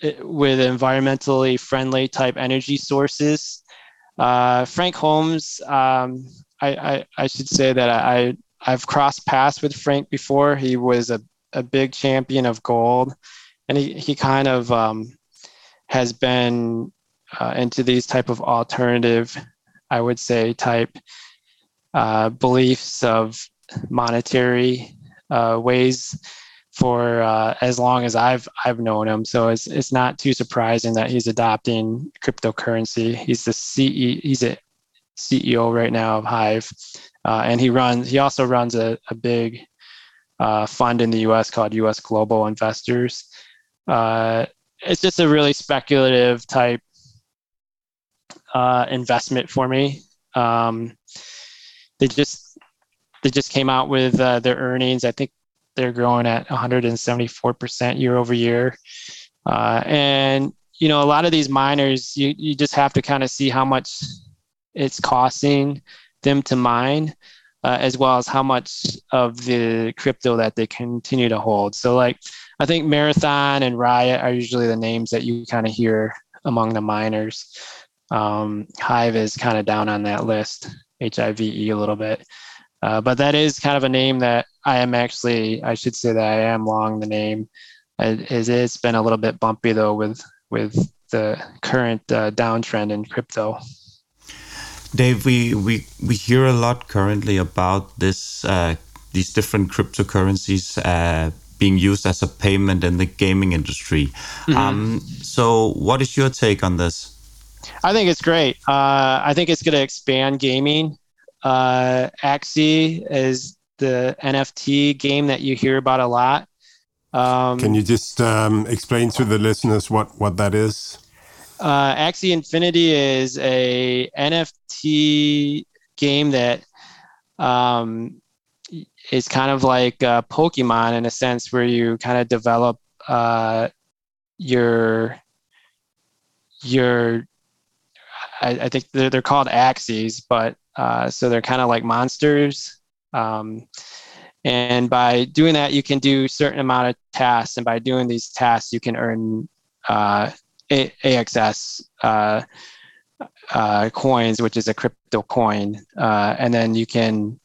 it- with environmentally friendly type energy sources. Uh, Frank Holmes, um, I, I, I should say that I, I've crossed paths with Frank before. He was a, a big champion of gold, and he, he kind of um, has been uh, into these type of alternative, I would say, type uh, beliefs of monetary uh, ways for uh, as long as I've I've known him. So it's it's not too surprising that he's adopting cryptocurrency. He's the CE he's a CEO right now of Hive, uh, and he runs he also runs a, a big uh, fund in the U.S. called U.S. Global Investors. Uh, it's just a really speculative type uh, investment for me. Um, they just they just came out with uh, their earnings. I think they're growing at 174% year over year. Uh, and, you know, a lot of these miners, you, you just have to kind of see how much it's costing them to mine, uh, as well as how much of the crypto that they continue to hold. So, like, I think Marathon and Riot are usually the names that you kind of hear among the miners. Um, Hive is kind of down on that list, HIVE a little bit. Uh, but that is kind of a name that I am actually, I should say that I am long the name. It, it's been a little bit bumpy though with with the current uh, downtrend in crypto. Dave, we, we, we hear a lot currently about this uh, these different cryptocurrencies uh, being used as a payment in the gaming industry. Mm-hmm. Um, so, what is your take on this? I think it's great. Uh, I think it's going to expand gaming. Uh, Axie is the NFT game that you hear about a lot. Um, Can you just um, explain to the listeners what what that is? Uh, Axie Infinity is a NFT game that um, is kind of like uh, Pokemon in a sense, where you kind of develop uh, your your. I, I think they're, they're called Axies, but uh, so they're kind of like monsters. Um, and by doing that, you can do certain amount of tasks. And by doing these tasks, you can earn uh, a- AXS uh, uh, coins, which is a crypto coin. Uh, and then you can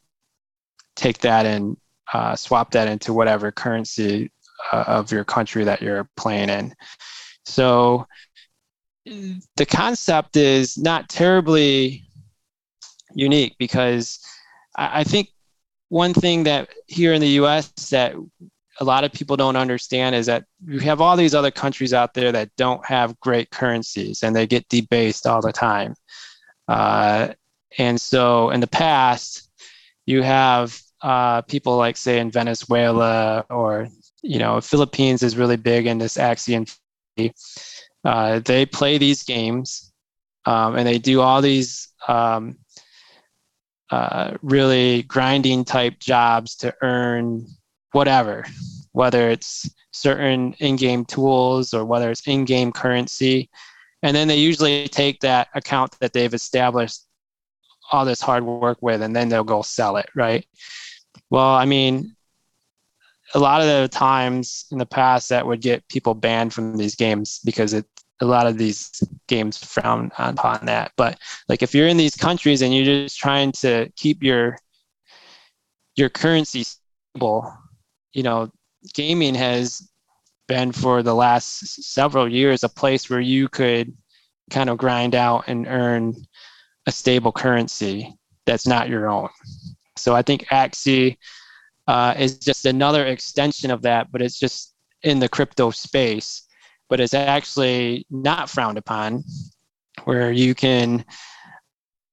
take that and uh, swap that into whatever currency of your country that you're playing in. So the concept is not terribly unique because I, I think one thing that here in the US that a lot of people don't understand is that you have all these other countries out there that don't have great currencies and they get debased all the time. Uh, and so in the past, you have uh, people like, say, in Venezuela or, you know, Philippines is really big in this Axiom. Uh, they play these games um, and they do all these um, uh, really grinding type jobs to earn whatever, whether it's certain in-game tools or whether it's in-game currency. And then they usually take that account that they've established all this hard work with, and then they'll go sell it, right? Well, I mean, a lot of the times in the past that would get people banned from these games because it a lot of these games frown upon that. But like if you're in these countries and you're just trying to keep your your currency stable, you know, gaming has been for the last several years a place where you could kind of grind out and earn a stable currency that's not your own. So I think Axie uh, is just another extension of that, but it's just in the crypto space but it's actually not frowned upon, where you can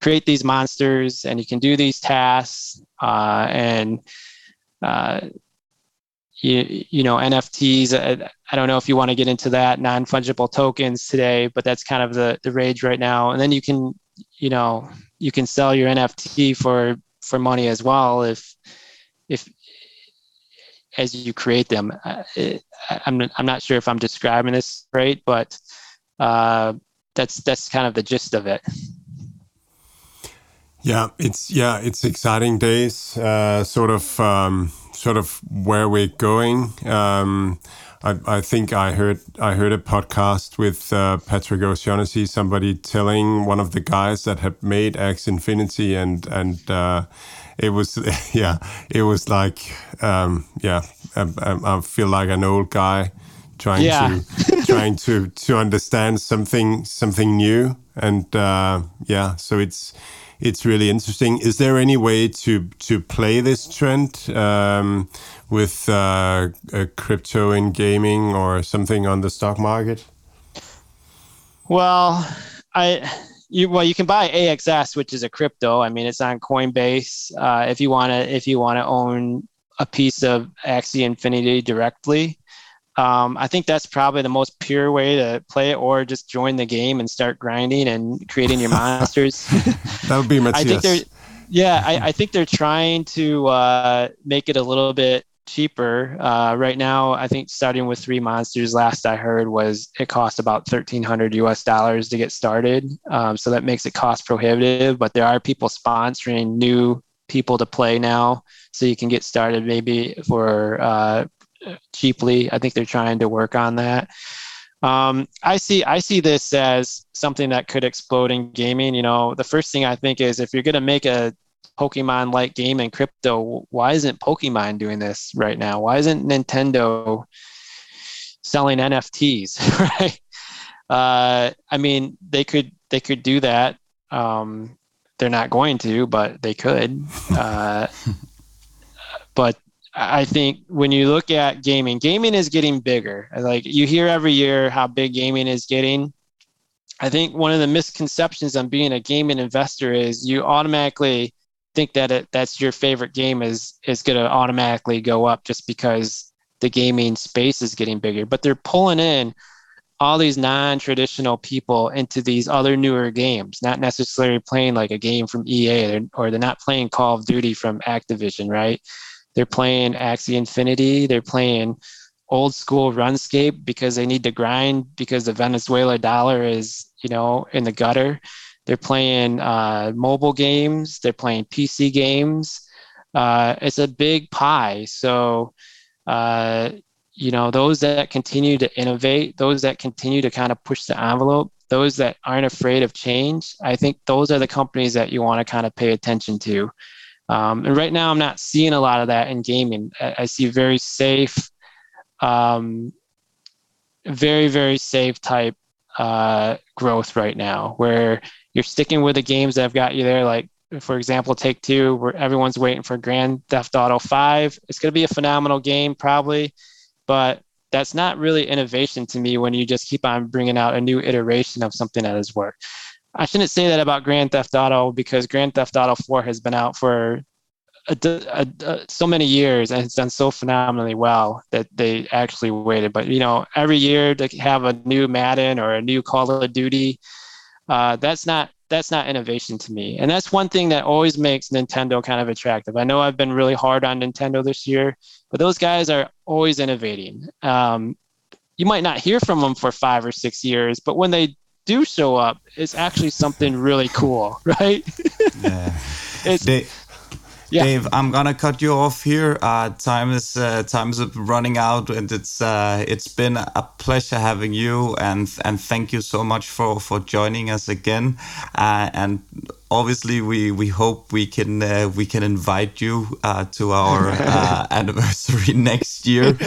create these monsters and you can do these tasks uh, and uh, you, you know nfts uh, i don't know if you want to get into that non-fungible tokens today but that's kind of the, the rage right now and then you can you know you can sell your nft for for money as well if if as you create them. Uh, it, I'm I'm not sure if I'm describing this right, but uh, that's that's kind of the gist of it. Yeah, it's yeah, it's exciting days. Uh, sort of um, sort of where we're going. Um, I, I think I heard I heard a podcast with uh, Patrick O'Shaughnessy, somebody telling one of the guys that had made Axie Infinity and and uh, it was yeah it was like um, yeah I, I, feel like an old guy trying Yeah. to trying to to understand something something new, and uh, yeah, so it's it's really interesting. Is there any way to to play this trend um, with uh, uh, crypto in gaming or something on the stock market? Well, I you well you can buy AXS, which is a crypto. I mean, it's on Coinbase. Uh, if you want to if you want to own a piece of Axie Infinity directly, um, I think that's probably the most pure way to play it, or just join the game and start grinding and creating your monsters. That would be Matthias. I think they're, yeah, I, I think they're trying to uh, make it a little bit cheaper. Uh, right now, I think starting with three monsters, last I heard was it cost about thirteen hundred US dollars to get started. Um, so that makes it cost prohibitive. But there are people sponsoring new people to play now, so you can get started maybe for uh, cheaply. I think they're trying to work on that. Um, I see I see this as something that could explode in gaming. You know, the first thing I think is if you're going to make a Pokemon like game in crypto, why isn't Pokemon doing this right now? Why isn't Nintendo selling NFTs? right? Uh, I mean, they could they could do that. Um, they're not going to, but they could. Uh, but I think when you look at gaming, gaming is getting bigger. Like you hear every year how big gaming is getting. I think one of the misconceptions on being a gaming investor is you automatically think that it, that's your favorite game is is going to automatically go up just because the gaming space is getting bigger. But they're pulling in all these non-traditional people into these other newer games, not necessarily playing like a game from EA or they're not playing Call of Duty from Activision, right? They're playing Axie Infinity. They're playing old school RuneScape because they need to grind because the Venezuela dollar is, you know, in the gutter. They're playing uh, mobile games. They're playing PC games. Uh, it's a big pie. So, uh, you know, those that continue to innovate, those that continue to kind of push the envelope, those that aren't afraid of change, I think those are the companies that you want to kind of pay attention to. Um, and right now, I'm not seeing a lot of that in gaming. I, I see very safe, um, very very safe type uh, growth right now, where you're sticking with the games that have got you there. Like for example, Take Two, where everyone's waiting for Grand Theft Auto Five. It's going to be a phenomenal game, probably, but that's not really innovation to me when you just keep on bringing out a new iteration of something that has worked. I shouldn't say that about Grand Theft Auto because Grand Theft Auto 4 has been out for a, a, a, so many years and it's done so phenomenally well that they actually waited. But you know, every year to have a new Madden or a new Call of Duty, uh, that's not that's not innovation to me. And that's one thing that always makes Nintendo kind of attractive. I know I've been really hard on Nintendo this year, but those guys are always innovating. Um, you might not hear from them for five or six years, but when they do show up, it's actually something really cool, right? Yeah. It's- They- Yeah. Dave, I'm gonna cut you off here. Uh, time is uh, time is running out, and it's uh, it's been a pleasure having you, and and thank you so much for for joining us again. Uh, and obviously, we we hope we can uh, we can invite you uh, to our uh, anniversary next year.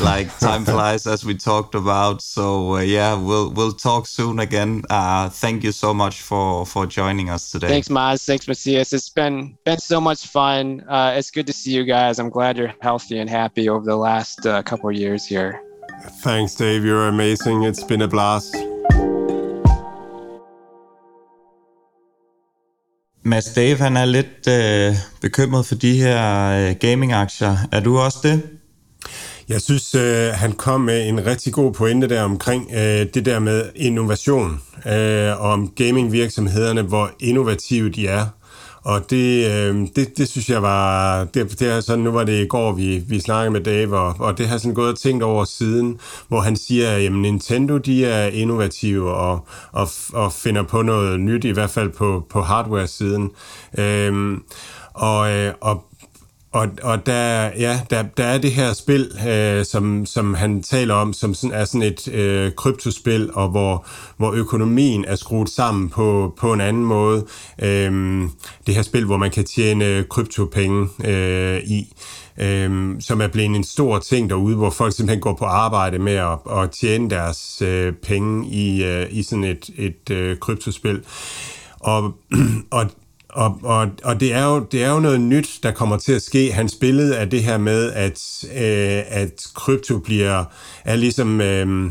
Like time flies, as we talked about. So uh, yeah, we'll we'll talk soon again. Uh, thank you so much for for joining us today. Thanks, Mads. Thanks, Matthias. It's been been so much fun. Uh, it's good to see you guys. I'm glad you're healthy and happy over the last uh, couple of years here. Thanks, Dave. You're amazing. It's been a blast. Mads Dave, han er lidt øh, bekymret for de her øh, gaming-aktier. Er du også det? Jeg synes, øh, han kom med en rigtig god pointe der omkring øh, det der med innovation, øh, og om gamingvirksomhederne, hvor innovative de er. Og det, øh, det, det synes jeg var, det, det er sådan, nu var det i går, vi, vi snakkede med Dave, og, og det har sådan gået og tænkt over siden, hvor han siger, at jamen, Nintendo de er innovative og, og, og finder på noget nyt, i hvert fald på, på hardware-siden. Øh, og, øh, og og, og der, ja, der, der er det her spil, øh, som, som han taler om, som sådan, er sådan et øh, kryptospil, og hvor, hvor økonomien er skruet sammen på, på en anden måde. Øh, det her spil, hvor man kan tjene kryptopenge øh, i, øh, som er blevet en stor ting derude, hvor folk simpelthen går på arbejde med at, at tjene deres øh, penge i, øh, i sådan et, et øh, kryptospil. Og, og og, og, og det, er jo, det er jo noget nyt, der kommer til at ske. Hans billede af det her med, at, øh, at krypto bliver, er, ligesom, øh,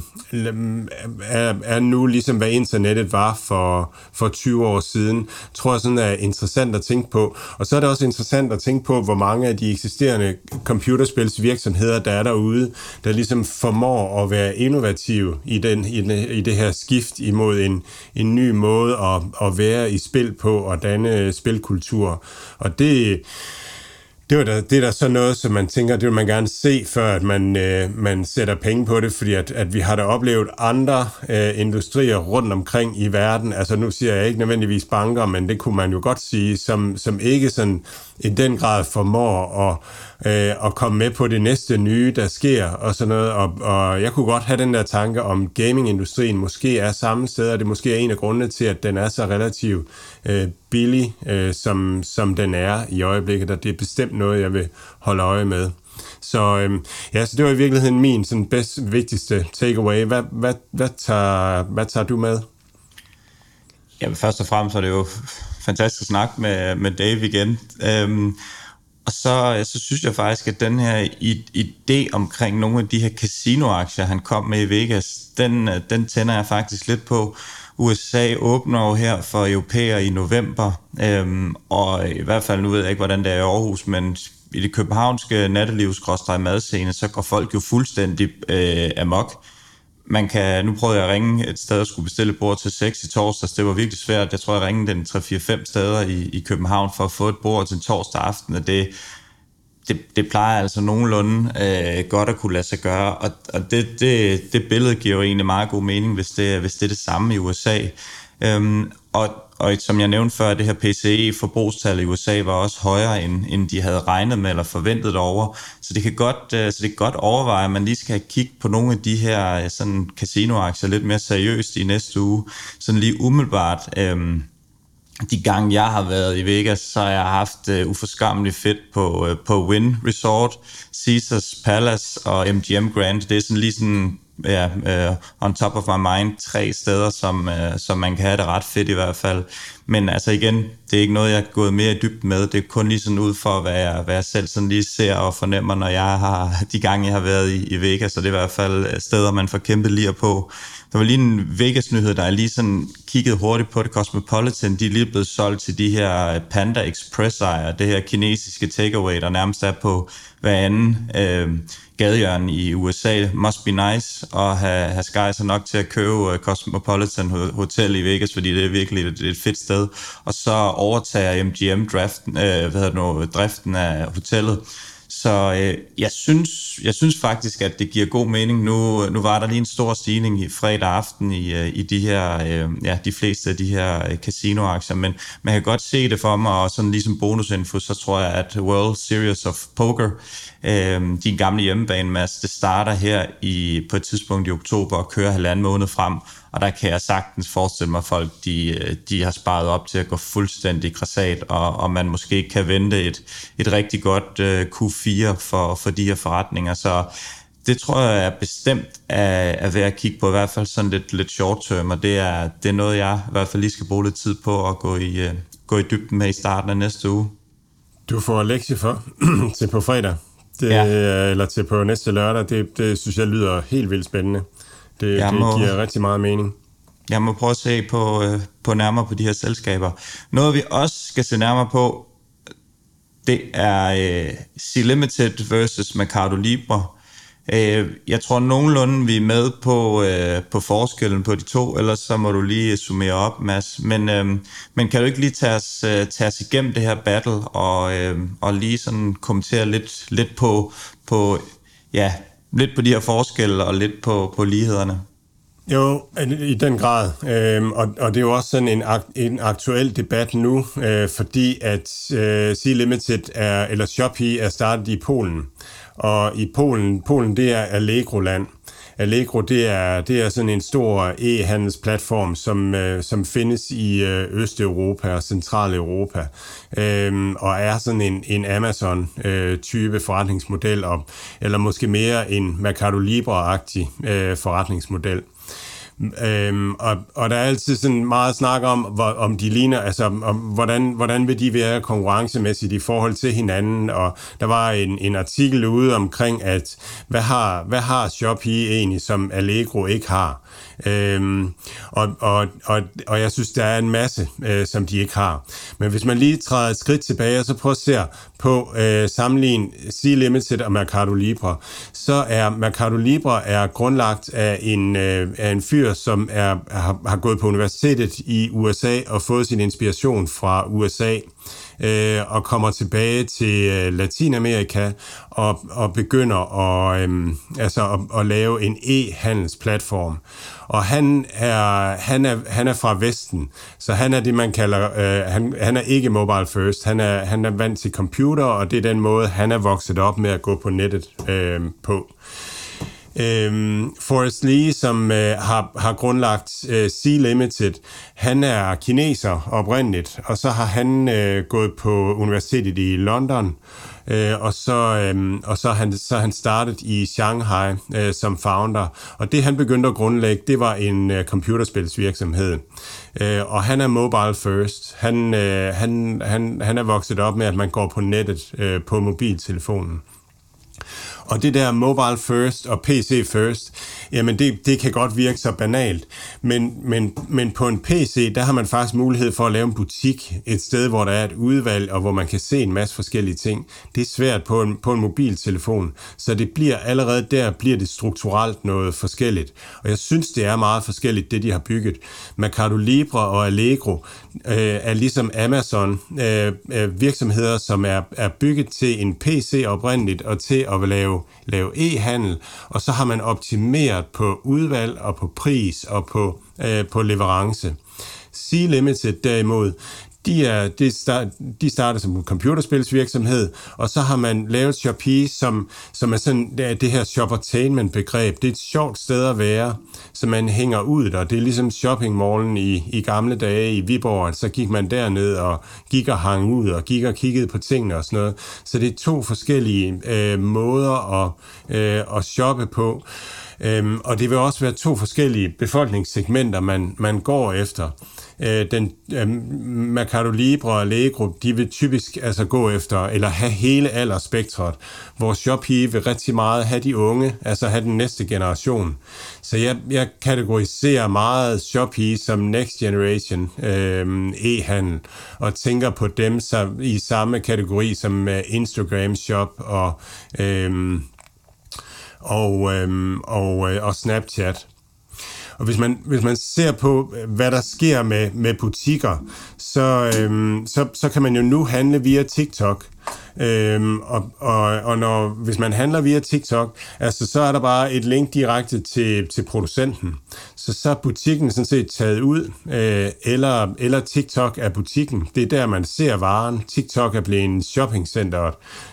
er, er nu ligesom, hvad internettet var for, for 20 år siden, tror jeg sådan er interessant at tænke på. Og så er det også interessant at tænke på, hvor mange af de eksisterende computerspilsvirksomheder, der er derude, der ligesom formår at være innovative i, den, i, den, i det her skift imod en, en ny måde at, at være i spil på og danne Øh, spilkultur. Og det, det, var da, det er da så noget, som man tænker, det vil man gerne se, før at man, øh, man sætter penge på det, fordi at, at vi har da oplevet andre øh, industrier rundt omkring i verden, altså nu siger jeg ikke nødvendigvis banker, men det kunne man jo godt sige, som, som ikke sådan i den grad formår at, øh, og komme med på det næste nye, der sker og sådan noget. Og, og jeg kunne godt have den der tanke om gamingindustrien måske er samme sted, og det måske er en af grundene til, at den er så relativt øh, billig, øh, som, som den er i øjeblikket, og det er bestemt noget, jeg vil holde øje med. Så, øh, ja, så det var i virkeligheden min sådan bedst, vigtigste takeaway. Hvad, hvad, hvad, tager, hvad tager du med? Jamen først og fremmest er det jo fantastisk snak med, med Dave igen. Øhm, og så, øh, så synes jeg faktisk, at den her idé omkring nogle af de her casinoaktier, han kom med i Vegas, den, øh, den tænder jeg faktisk lidt på. USA åbner jo her for europæer i november, øhm, og i hvert fald, nu ved jeg ikke, hvordan det er i Aarhus, men i det københavnske nattelivs madscene, så går folk jo fuldstændig øh, amok man kan, nu prøvede jeg at ringe et sted og skulle bestille bord til 6 i torsdags. Det var virkelig svært. Jeg tror, jeg ringede den 3-4-5 steder i, i København for at få et bord til torsdag aften, og det, det, det plejer altså nogenlunde øh, godt at kunne lade sig gøre, og, og det, det, det billede giver jo egentlig meget god mening, hvis det, hvis det er det samme i USA. Øhm, og, og som jeg nævnte før, det her PCE-forbrugstal i USA var også højere, end, end de havde regnet med eller forventet over. Så det kan godt, øh, så det kan godt overveje, at man lige skal kigge på nogle af de her øh, sådan casinoaktier lidt mere seriøst i næste uge. Sådan lige umiddelbart. Øhm, de gange jeg har været i Vegas, så har jeg haft øh, uforskammeligt fedt på, øh, på Wynn Resort, Caesars Palace og MGM Grand. Det er sådan lige sådan ja, uh, on top of my mind, tre steder, som, uh, som man kan have det ret fedt i hvert fald. Men altså igen, det er ikke noget, jeg er gået mere i dybden med. Det er kun lige sådan ud for, hvad jeg, hvad jeg selv sådan lige ser og fornemmer, når jeg har de gange, jeg har været i, i Vegas. Så det er i hvert fald øh, steder, man får kæmpet lige på. Der var lige en Vegas-nyhed, der er lige sådan kigget hurtigt på det. Cosmopolitan, de er lige blevet solgt til de her Panda Express-ejere, det her kinesiske takeaway, der nærmest er på hver anden øh, gadehjørne i USA. Must be nice at have, have Sky så nok til at købe uh, Cosmopolitan Hotel i Vegas, fordi det er virkelig et, et fedt sted. Og så overtager MGM draften, øh, hvad hedder det nu, driften af hotellet. Så øh, jeg, synes, jeg synes faktisk, at det giver god mening. Nu, nu var der lige en stor stigning i fredag aften i, øh, i de her, øh, ja, de fleste af de her øh, casinoaktier, men man kan godt se det for mig, og sådan ligesom bonusinfo, så tror jeg, at World Series of Poker, øh, din gamle hjemmebane, Mads, det starter her i, på et tidspunkt i oktober og kører halvanden måned frem, og der kan jeg sagtens forestille mig, at folk de, de har sparet op til at gå fuldstændig græsat, og, og man måske kan vente et, et rigtig godt uh, Q4 for, for de her forretninger. Så det tror jeg er bestemt er, er værd at kigge på, i hvert fald sådan lidt, lidt short term, og det er, det er noget, jeg i hvert fald lige skal bruge lidt tid på at gå i, uh, gå i dybden med i starten af næste uge. Du får lektie for til på fredag, det, ja. eller til på næste lørdag. Det, det synes jeg lyder helt vildt spændende. Det, det må, giver rigtig meget mening. Jeg må prøve at se på, øh, på nærmere på de her selskaber. Noget vi også skal se nærmere på, det er øh, C-Limited versus Mercado Libre. Øh, jeg tror nogenlunde, vi er med på, øh, på forskellen på de to, ellers så må du lige summere op, Mads. Men, øh, men kan du ikke lige tage os, øh, tage os igennem det her battle, og, øh, og lige sådan kommentere lidt, lidt på, på ja, lidt på de her forskelle og lidt på, på lighederne. Jo, i den grad. Øhm, og, og det er jo også sådan en, en aktuel debat nu, øh, fordi at øh, Sea Limited er, eller Shopee er startet i Polen. Og i Polen, Polen det er Allegro-land. Allegro, det er, det er sådan en stor e-handelsplatform, som, øh, som findes i øh, Østeuropa og Centraleuropa, øh, og er sådan en, en Amazon-type øh, forretningsmodel, og, eller måske mere en Mercado Libre-agtig øh, forretningsmodel. Øhm, og, og der er altid sådan meget snak om, hvor, om de ligner, altså om, hvordan, hvordan vil de være konkurrencemæssigt i forhold til hinanden, og der var en, en artikel ude omkring, at hvad har, hvad har Shopee egentlig, som Allegro ikke har? Øhm, og, og, og, og jeg synes, der er en masse, øh, som de ikke har. Men hvis man lige træder et skridt tilbage, og så prøver at se på øh, sammenlign Sea Limited og Mercado Libre, så er Mercado Libre er grundlagt af en, øh, af en fyr, som er, har, har gået på universitetet i USA og fået sin inspiration fra USA øh, og kommer tilbage til øh, Latinamerika og, og begynder at, øh, altså at, at lave en e-handelsplatform. Og han er, han, er, han er fra Vesten, så han er det, man kalder, øh, han, han er ikke mobile first, han er, han er vant til computer, og det er den måde, han er vokset op med at gå på nettet øh, på. Øhm, Forrest Lee, som øh, har, har grundlagt øh, Sea Limited, han er kineser oprindeligt, og så har han øh, gået på universitetet i London, øh, og så, øh, og så, han, så han startet i Shanghai øh, som founder. Og det han begyndte at grundlægge, det var en øh, computerspilsvirksomhed. Øh, og han er mobile first. Han, øh, han, han, han er vokset op med, at man går på nettet øh, på mobiltelefonen. Og det der mobile first og PC first, jamen det, det kan godt virke så banalt. Men, men, men på en PC, der har man faktisk mulighed for at lave en butik, et sted, hvor der er et udvalg, og hvor man kan se en masse forskellige ting. Det er svært på en, på en mobiltelefon, så det bliver allerede der, bliver det strukturelt noget forskelligt. Og jeg synes, det er meget forskelligt, det de har bygget. Mercado Libre og Allegro øh, er ligesom Amazon øh, øh virksomheder, som er, er bygget til en PC oprindeligt, og til at lave lave, e-handel, og så har man optimeret på udvalg og på pris og på, øh, på leverance. Sea Limited derimod, de, er, de, start, de starter som en computerspilsvirksomhed, og så har man lavet Shopee, som, som er sådan det, er det her shoppertainment-begreb. Det er et sjovt sted at være, så man hænger ud der. Det er ligesom shoppingmallen i, i gamle dage i Viborg, så gik man derned og gik og hang ud og gik og kiggede på tingene og sådan noget. Så det er to forskellige øh, måder at, øh, at shoppe på. Øhm, og det vil også være to forskellige befolkningssegmenter, man, man går efter øh, den øh, Mercado Libre og Lægegruppe, de vil typisk altså gå efter, eller have hele aldersspektret, Vores Shopee vil rigtig meget have de unge, altså have den næste generation. Så jeg, jeg kategoriserer meget Shopee som next generation øh, e-handel, og tænker på dem så, i samme kategori som øh, Instagram Shop og, øh, og, øh, og, øh, og Snapchat. Og hvis man, hvis man ser på, hvad der sker med, med butikker, så, øhm, så, så kan man jo nu handle via TikTok. Øhm, og, og, og når, hvis man handler via TikTok, altså, så er der bare et link direkte til, til producenten. Så så er butikken sådan set taget ud, øh, eller, eller TikTok er butikken. Det er der, man ser varen. TikTok er blevet en shoppingcenter.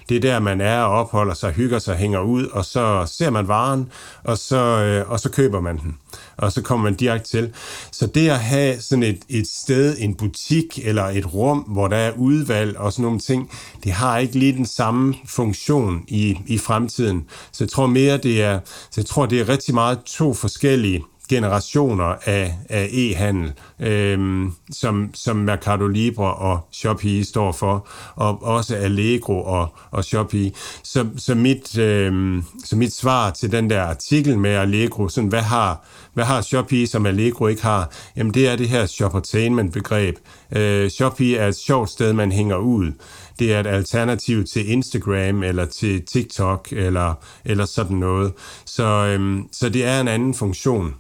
Det er der, man er og opholder sig, hygger sig, hænger ud, og så ser man varen, og så, øh, og så køber man den og så kommer man direkte til. Så det at have sådan et, et sted, en butik eller et rum, hvor der er udvalg og sådan nogle ting, det har ikke lige den samme funktion i, i fremtiden. Så jeg tror mere, det er, så jeg tror, det er rigtig meget to forskellige generationer af, af e-handel, øhm, som, som Mercado Libre og Shopee står for, og også Allegro og, og Shopee. Så, så, mit, øhm, så mit svar til den der artikel med Allegro, sådan, hvad har, hvad har Shopee, som Allegro ikke har? Jamen det er det her shoppertainment-begreb. Øh, Shopee er et sjovt sted, man hænger ud. Det er et alternativ til Instagram eller til TikTok eller, eller sådan noget. Så, øhm, så det er en anden funktion.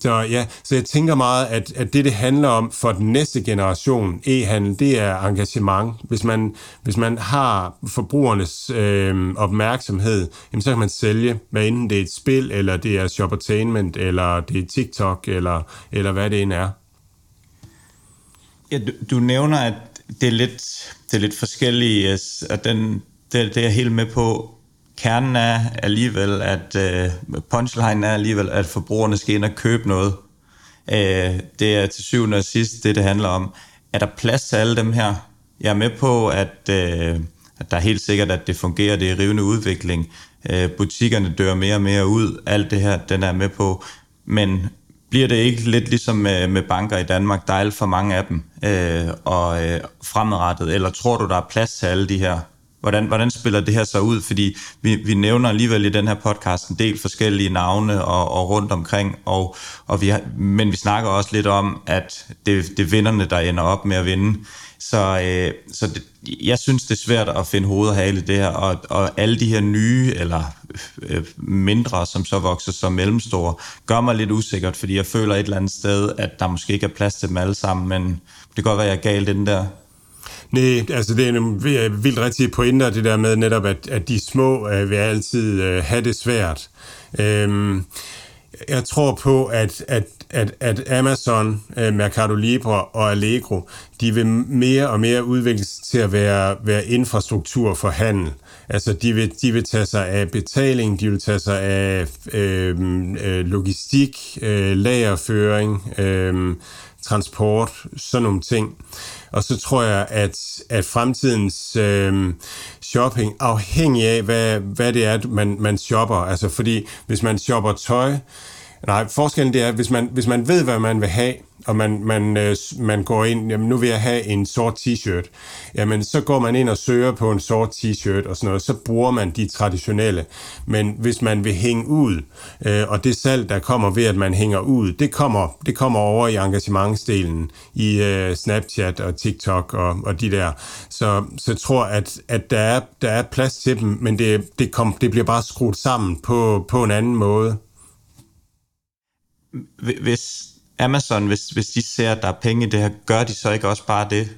Så ja, så jeg tænker meget, at, at det, det handler om for den næste generation e-handel, det er engagement. Hvis man, hvis man har forbrugernes øh, opmærksomhed, jamen, så kan man sælge, hvad enten det er et spil, eller det er shoppertainment, eller det er TikTok, eller, eller hvad det end er. Ja, du, du nævner, at det er lidt, det er lidt forskellige, at den, det, det er jeg helt med på. Kernen er alligevel, at øh, punchline er alligevel, at forbrugerne skal ind og købe noget. Øh, det er til syvende og sidst det, det handler om. Er der plads til alle dem her? Jeg er med på, at, øh, at der er helt sikkert, at det fungerer, det er rivende udvikling. Øh, butikkerne dør mere og mere ud. Alt det her, den er med på. Men bliver det ikke lidt ligesom med, med banker i Danmark, der er alt for mange af dem, øh, og øh, fremadrettet, eller tror du, der er plads til alle de her? Hvordan, hvordan spiller det her så ud? Fordi vi, vi nævner alligevel i den her podcast en del forskellige navne og, og rundt omkring, og, og vi har, men vi snakker også lidt om, at det, det er vinderne, der ender op med at vinde. Så, øh, så det, jeg synes, det er svært at finde hoved og hale i det her, og, og alle de her nye eller øh, mindre, som så vokser som mellemstore, gør mig lidt usikkert, fordi jeg føler et eller andet sted, at der måske ikke er plads til dem alle sammen, men det kan godt være, at jeg er galt den der. Nej, altså det er en øh, vildt rigtig pointer, det der med netop, at, at de små øh, vil altid øh, have det svært. Øhm, jeg tror på, at, at, at, at Amazon, øh, Mercado Libre og Allegro, de vil mere og mere udvikles til at være, være infrastruktur for handel. Altså, de vil, de vil tage sig af betaling, de vil tage sig af øh, øh, logistik, øh, lagerføring, øh, transport, sådan nogle ting. Og så tror jeg, at, at fremtidens øh, shopping, afhængig af, hvad, hvad det er, man, man shopper, altså fordi hvis man shopper tøj, nej, forskellen det er, hvis man, hvis man ved, hvad man vil have, og man, man, øh, man går ind, jamen nu vil jeg have en sort t-shirt, jamen så går man ind og søger på en sort t-shirt og sådan noget, så bruger man de traditionelle. Men hvis man vil hænge ud, øh, og det salg, der kommer ved, at man hænger ud, det kommer, det kommer over i engagementsdelen i øh, Snapchat og TikTok og, og de der. Så, så jeg tror, at, at der, er, der er plads til dem, men det, det, kom, det bliver bare skruet sammen på, på en anden måde. Hvis Amazon, hvis, hvis de ser, at der er penge i det her, gør de så ikke også bare det?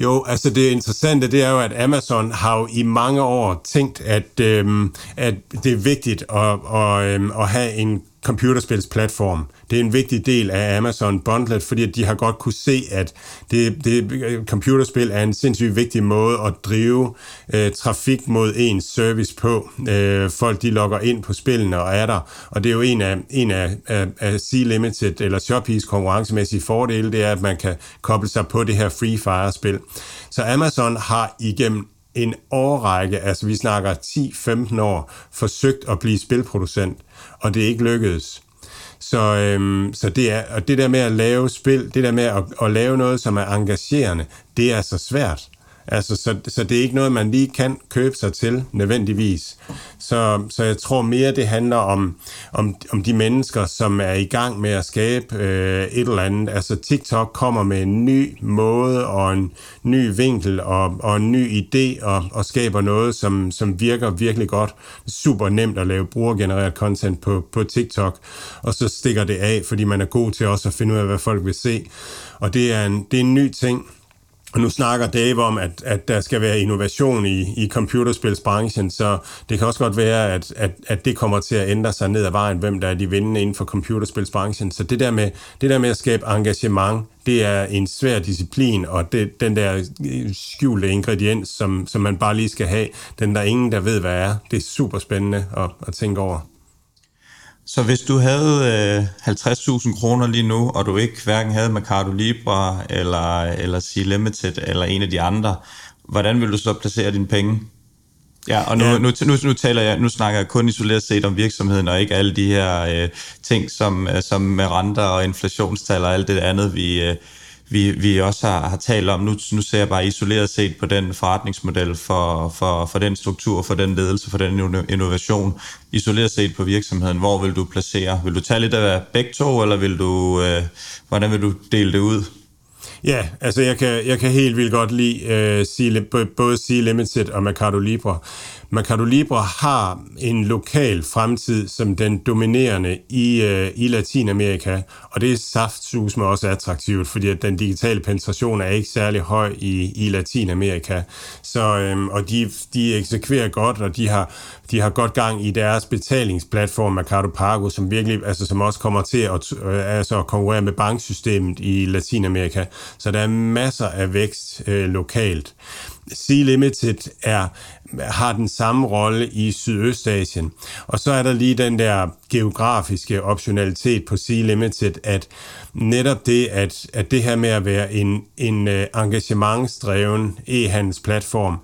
Jo, altså det interessante, det er jo, at Amazon har jo i mange år tænkt, at, øhm, at det er vigtigt at, at, øhm, at have en computerspilsplatform. Det er en vigtig del af Amazon Bundlet, fordi de har godt kunne se, at det, det, computerspil er en sindssygt vigtig måde at drive øh, trafik mod ens service på. Øh, folk de logger ind på spillene og er der, og det er jo en af, en af, af, af C-Limited eller Shopee's konkurrencemæssige fordele, det er, at man kan koble sig på det her Free Fire-spil. Så Amazon har igennem en årrække, altså vi snakker 10-15 år, forsøgt at blive spilproducent, og det er ikke lykkedes. Så, øhm, så det, er, og det der med at lave spil, det der med at, at lave noget, som er engagerende, det er så svært. Altså, så, så det er ikke noget, man lige kan købe sig til nødvendigvis. Så, så jeg tror mere, det handler om, om, om de mennesker, som er i gang med at skabe øh, et eller andet. Altså TikTok kommer med en ny måde og en ny vinkel og, og en ny idé og, og skaber noget, som, som virker virkelig godt. Super nemt at lave brugergenereret content på, på TikTok, og så stikker det af, fordi man er god til også at finde ud af, hvad folk vil se. Og det er en, det er en ny ting, og nu snakker Dave om, at, at der skal være innovation i, i computerspilsbranchen, så det kan også godt være, at, at, at det kommer til at ændre sig ned ad vejen, hvem der er de vindende inden for computerspilsbranchen. Så det der med, det der med at skabe engagement, det er en svær disciplin, og det, den der øh, skjulte ingrediens, som, som man bare lige skal have, den der ingen, der ved, hvad er, det er super spændende at, at tænke over. Så hvis du havde øh, 50.000 kroner lige nu, og du ikke hverken havde Mercado Libre eller, eller C Limited eller en af de andre, hvordan vil du så placere dine penge? Ja, og nu, ja. Nu, nu, nu, taler jeg, nu snakker jeg kun isoleret set om virksomheden, og ikke alle de her øh, ting, som, øh, som med renter og inflationstal og alt det andet, vi, øh, vi, vi også har, har talt om. Nu, nu ser jeg bare isoleret set på den forretningsmodel for, for, for den struktur, for den ledelse, for den innovation. Isoleret set på virksomheden, hvor vil du placere? Vil du tage lidt af begge to, eller vil du, øh, hvordan vil du dele det ud? Ja, altså jeg kan, jeg kan helt vildt godt lide øh, C, både Sea Limited og Mercado Libre. Mercado Libre har en lokal fremtid som den dominerende i, øh, i Latinamerika, og det er saftsus med også attraktivt, fordi at den digitale penetration er ikke særlig høj i, i Latinamerika. Så, øhm, og de, de eksekverer godt, og de har, de har godt gang i deres betalingsplatform Mercado Pago, som virkelig, altså som også kommer til at øh, altså, konkurrere med banksystemet i Latinamerika. Så der er masser af vækst øh, lokalt. C-Limited er, har den samme rolle i Sydøstasien. Og så er der lige den der geografiske optionalitet på Sea Limited, at netop det, at, at det her med at være en, en øh, engagementsdreven e-handelsplatform,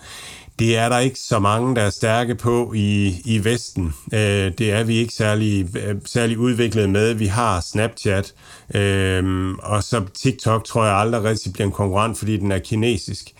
det er der ikke så mange, der er stærke på i, i Vesten. Øh, det er vi ikke særlig, øh, særlig udviklet med. Vi har Snapchat, øh, og så TikTok tror jeg aldrig rigtig bliver en konkurrent, fordi den er kinesisk.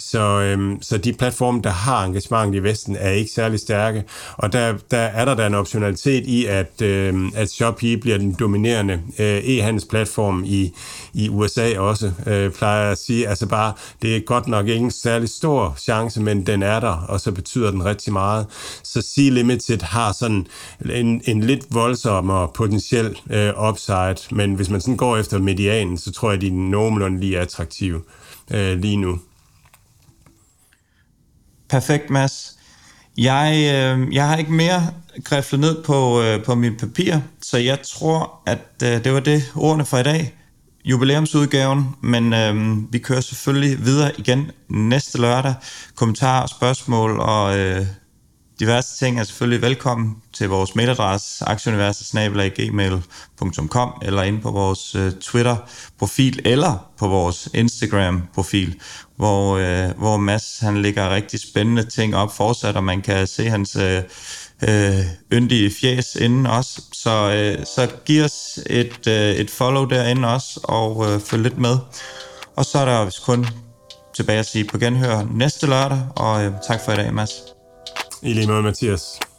Så, øhm, så de platforme, der har engagement i Vesten, er ikke særlig stærke. Og der, der er der da en optionalitet i, at, øhm, at Shopee bliver den dominerende øh, e-handelsplatform i, i USA også, øh, plejer jeg at sige. Altså bare, det er godt nok ikke en særlig stor chance, men den er der, og så betyder den rigtig meget. Så Sea Limited har sådan en, en lidt voldsommere potentiel øh, upside, men hvis man sådan går efter medianen, så tror jeg, de er nogenlunde lige attraktive øh, lige nu. Perfekt, Mads. Jeg, øh, jeg har ikke mere griflet ned på, øh, på min papir, så jeg tror, at øh, det var det ordene for i dag. Jubilæumsudgaven, men øh, vi kører selvfølgelig videre igen næste lørdag. Kommentarer, spørgsmål og øh, diverse ting er selvfølgelig velkommen til vores mailadresse aktieuniverset.gmail.com eller ind på vores øh, Twitter-profil eller på vores Instagram-profil, hvor, øh, hvor Mads han lægger rigtig spændende ting op fortsat, og man kan se hans øh, uh, yndige fjes inden også. Så, øh, så giv os et, øh, et follow derinde også, og øh, følg lidt med. Og så er der kun tilbage at sige på genhør næste lørdag, og øh, tak for i dag, Mads. I lige måde, Mathias.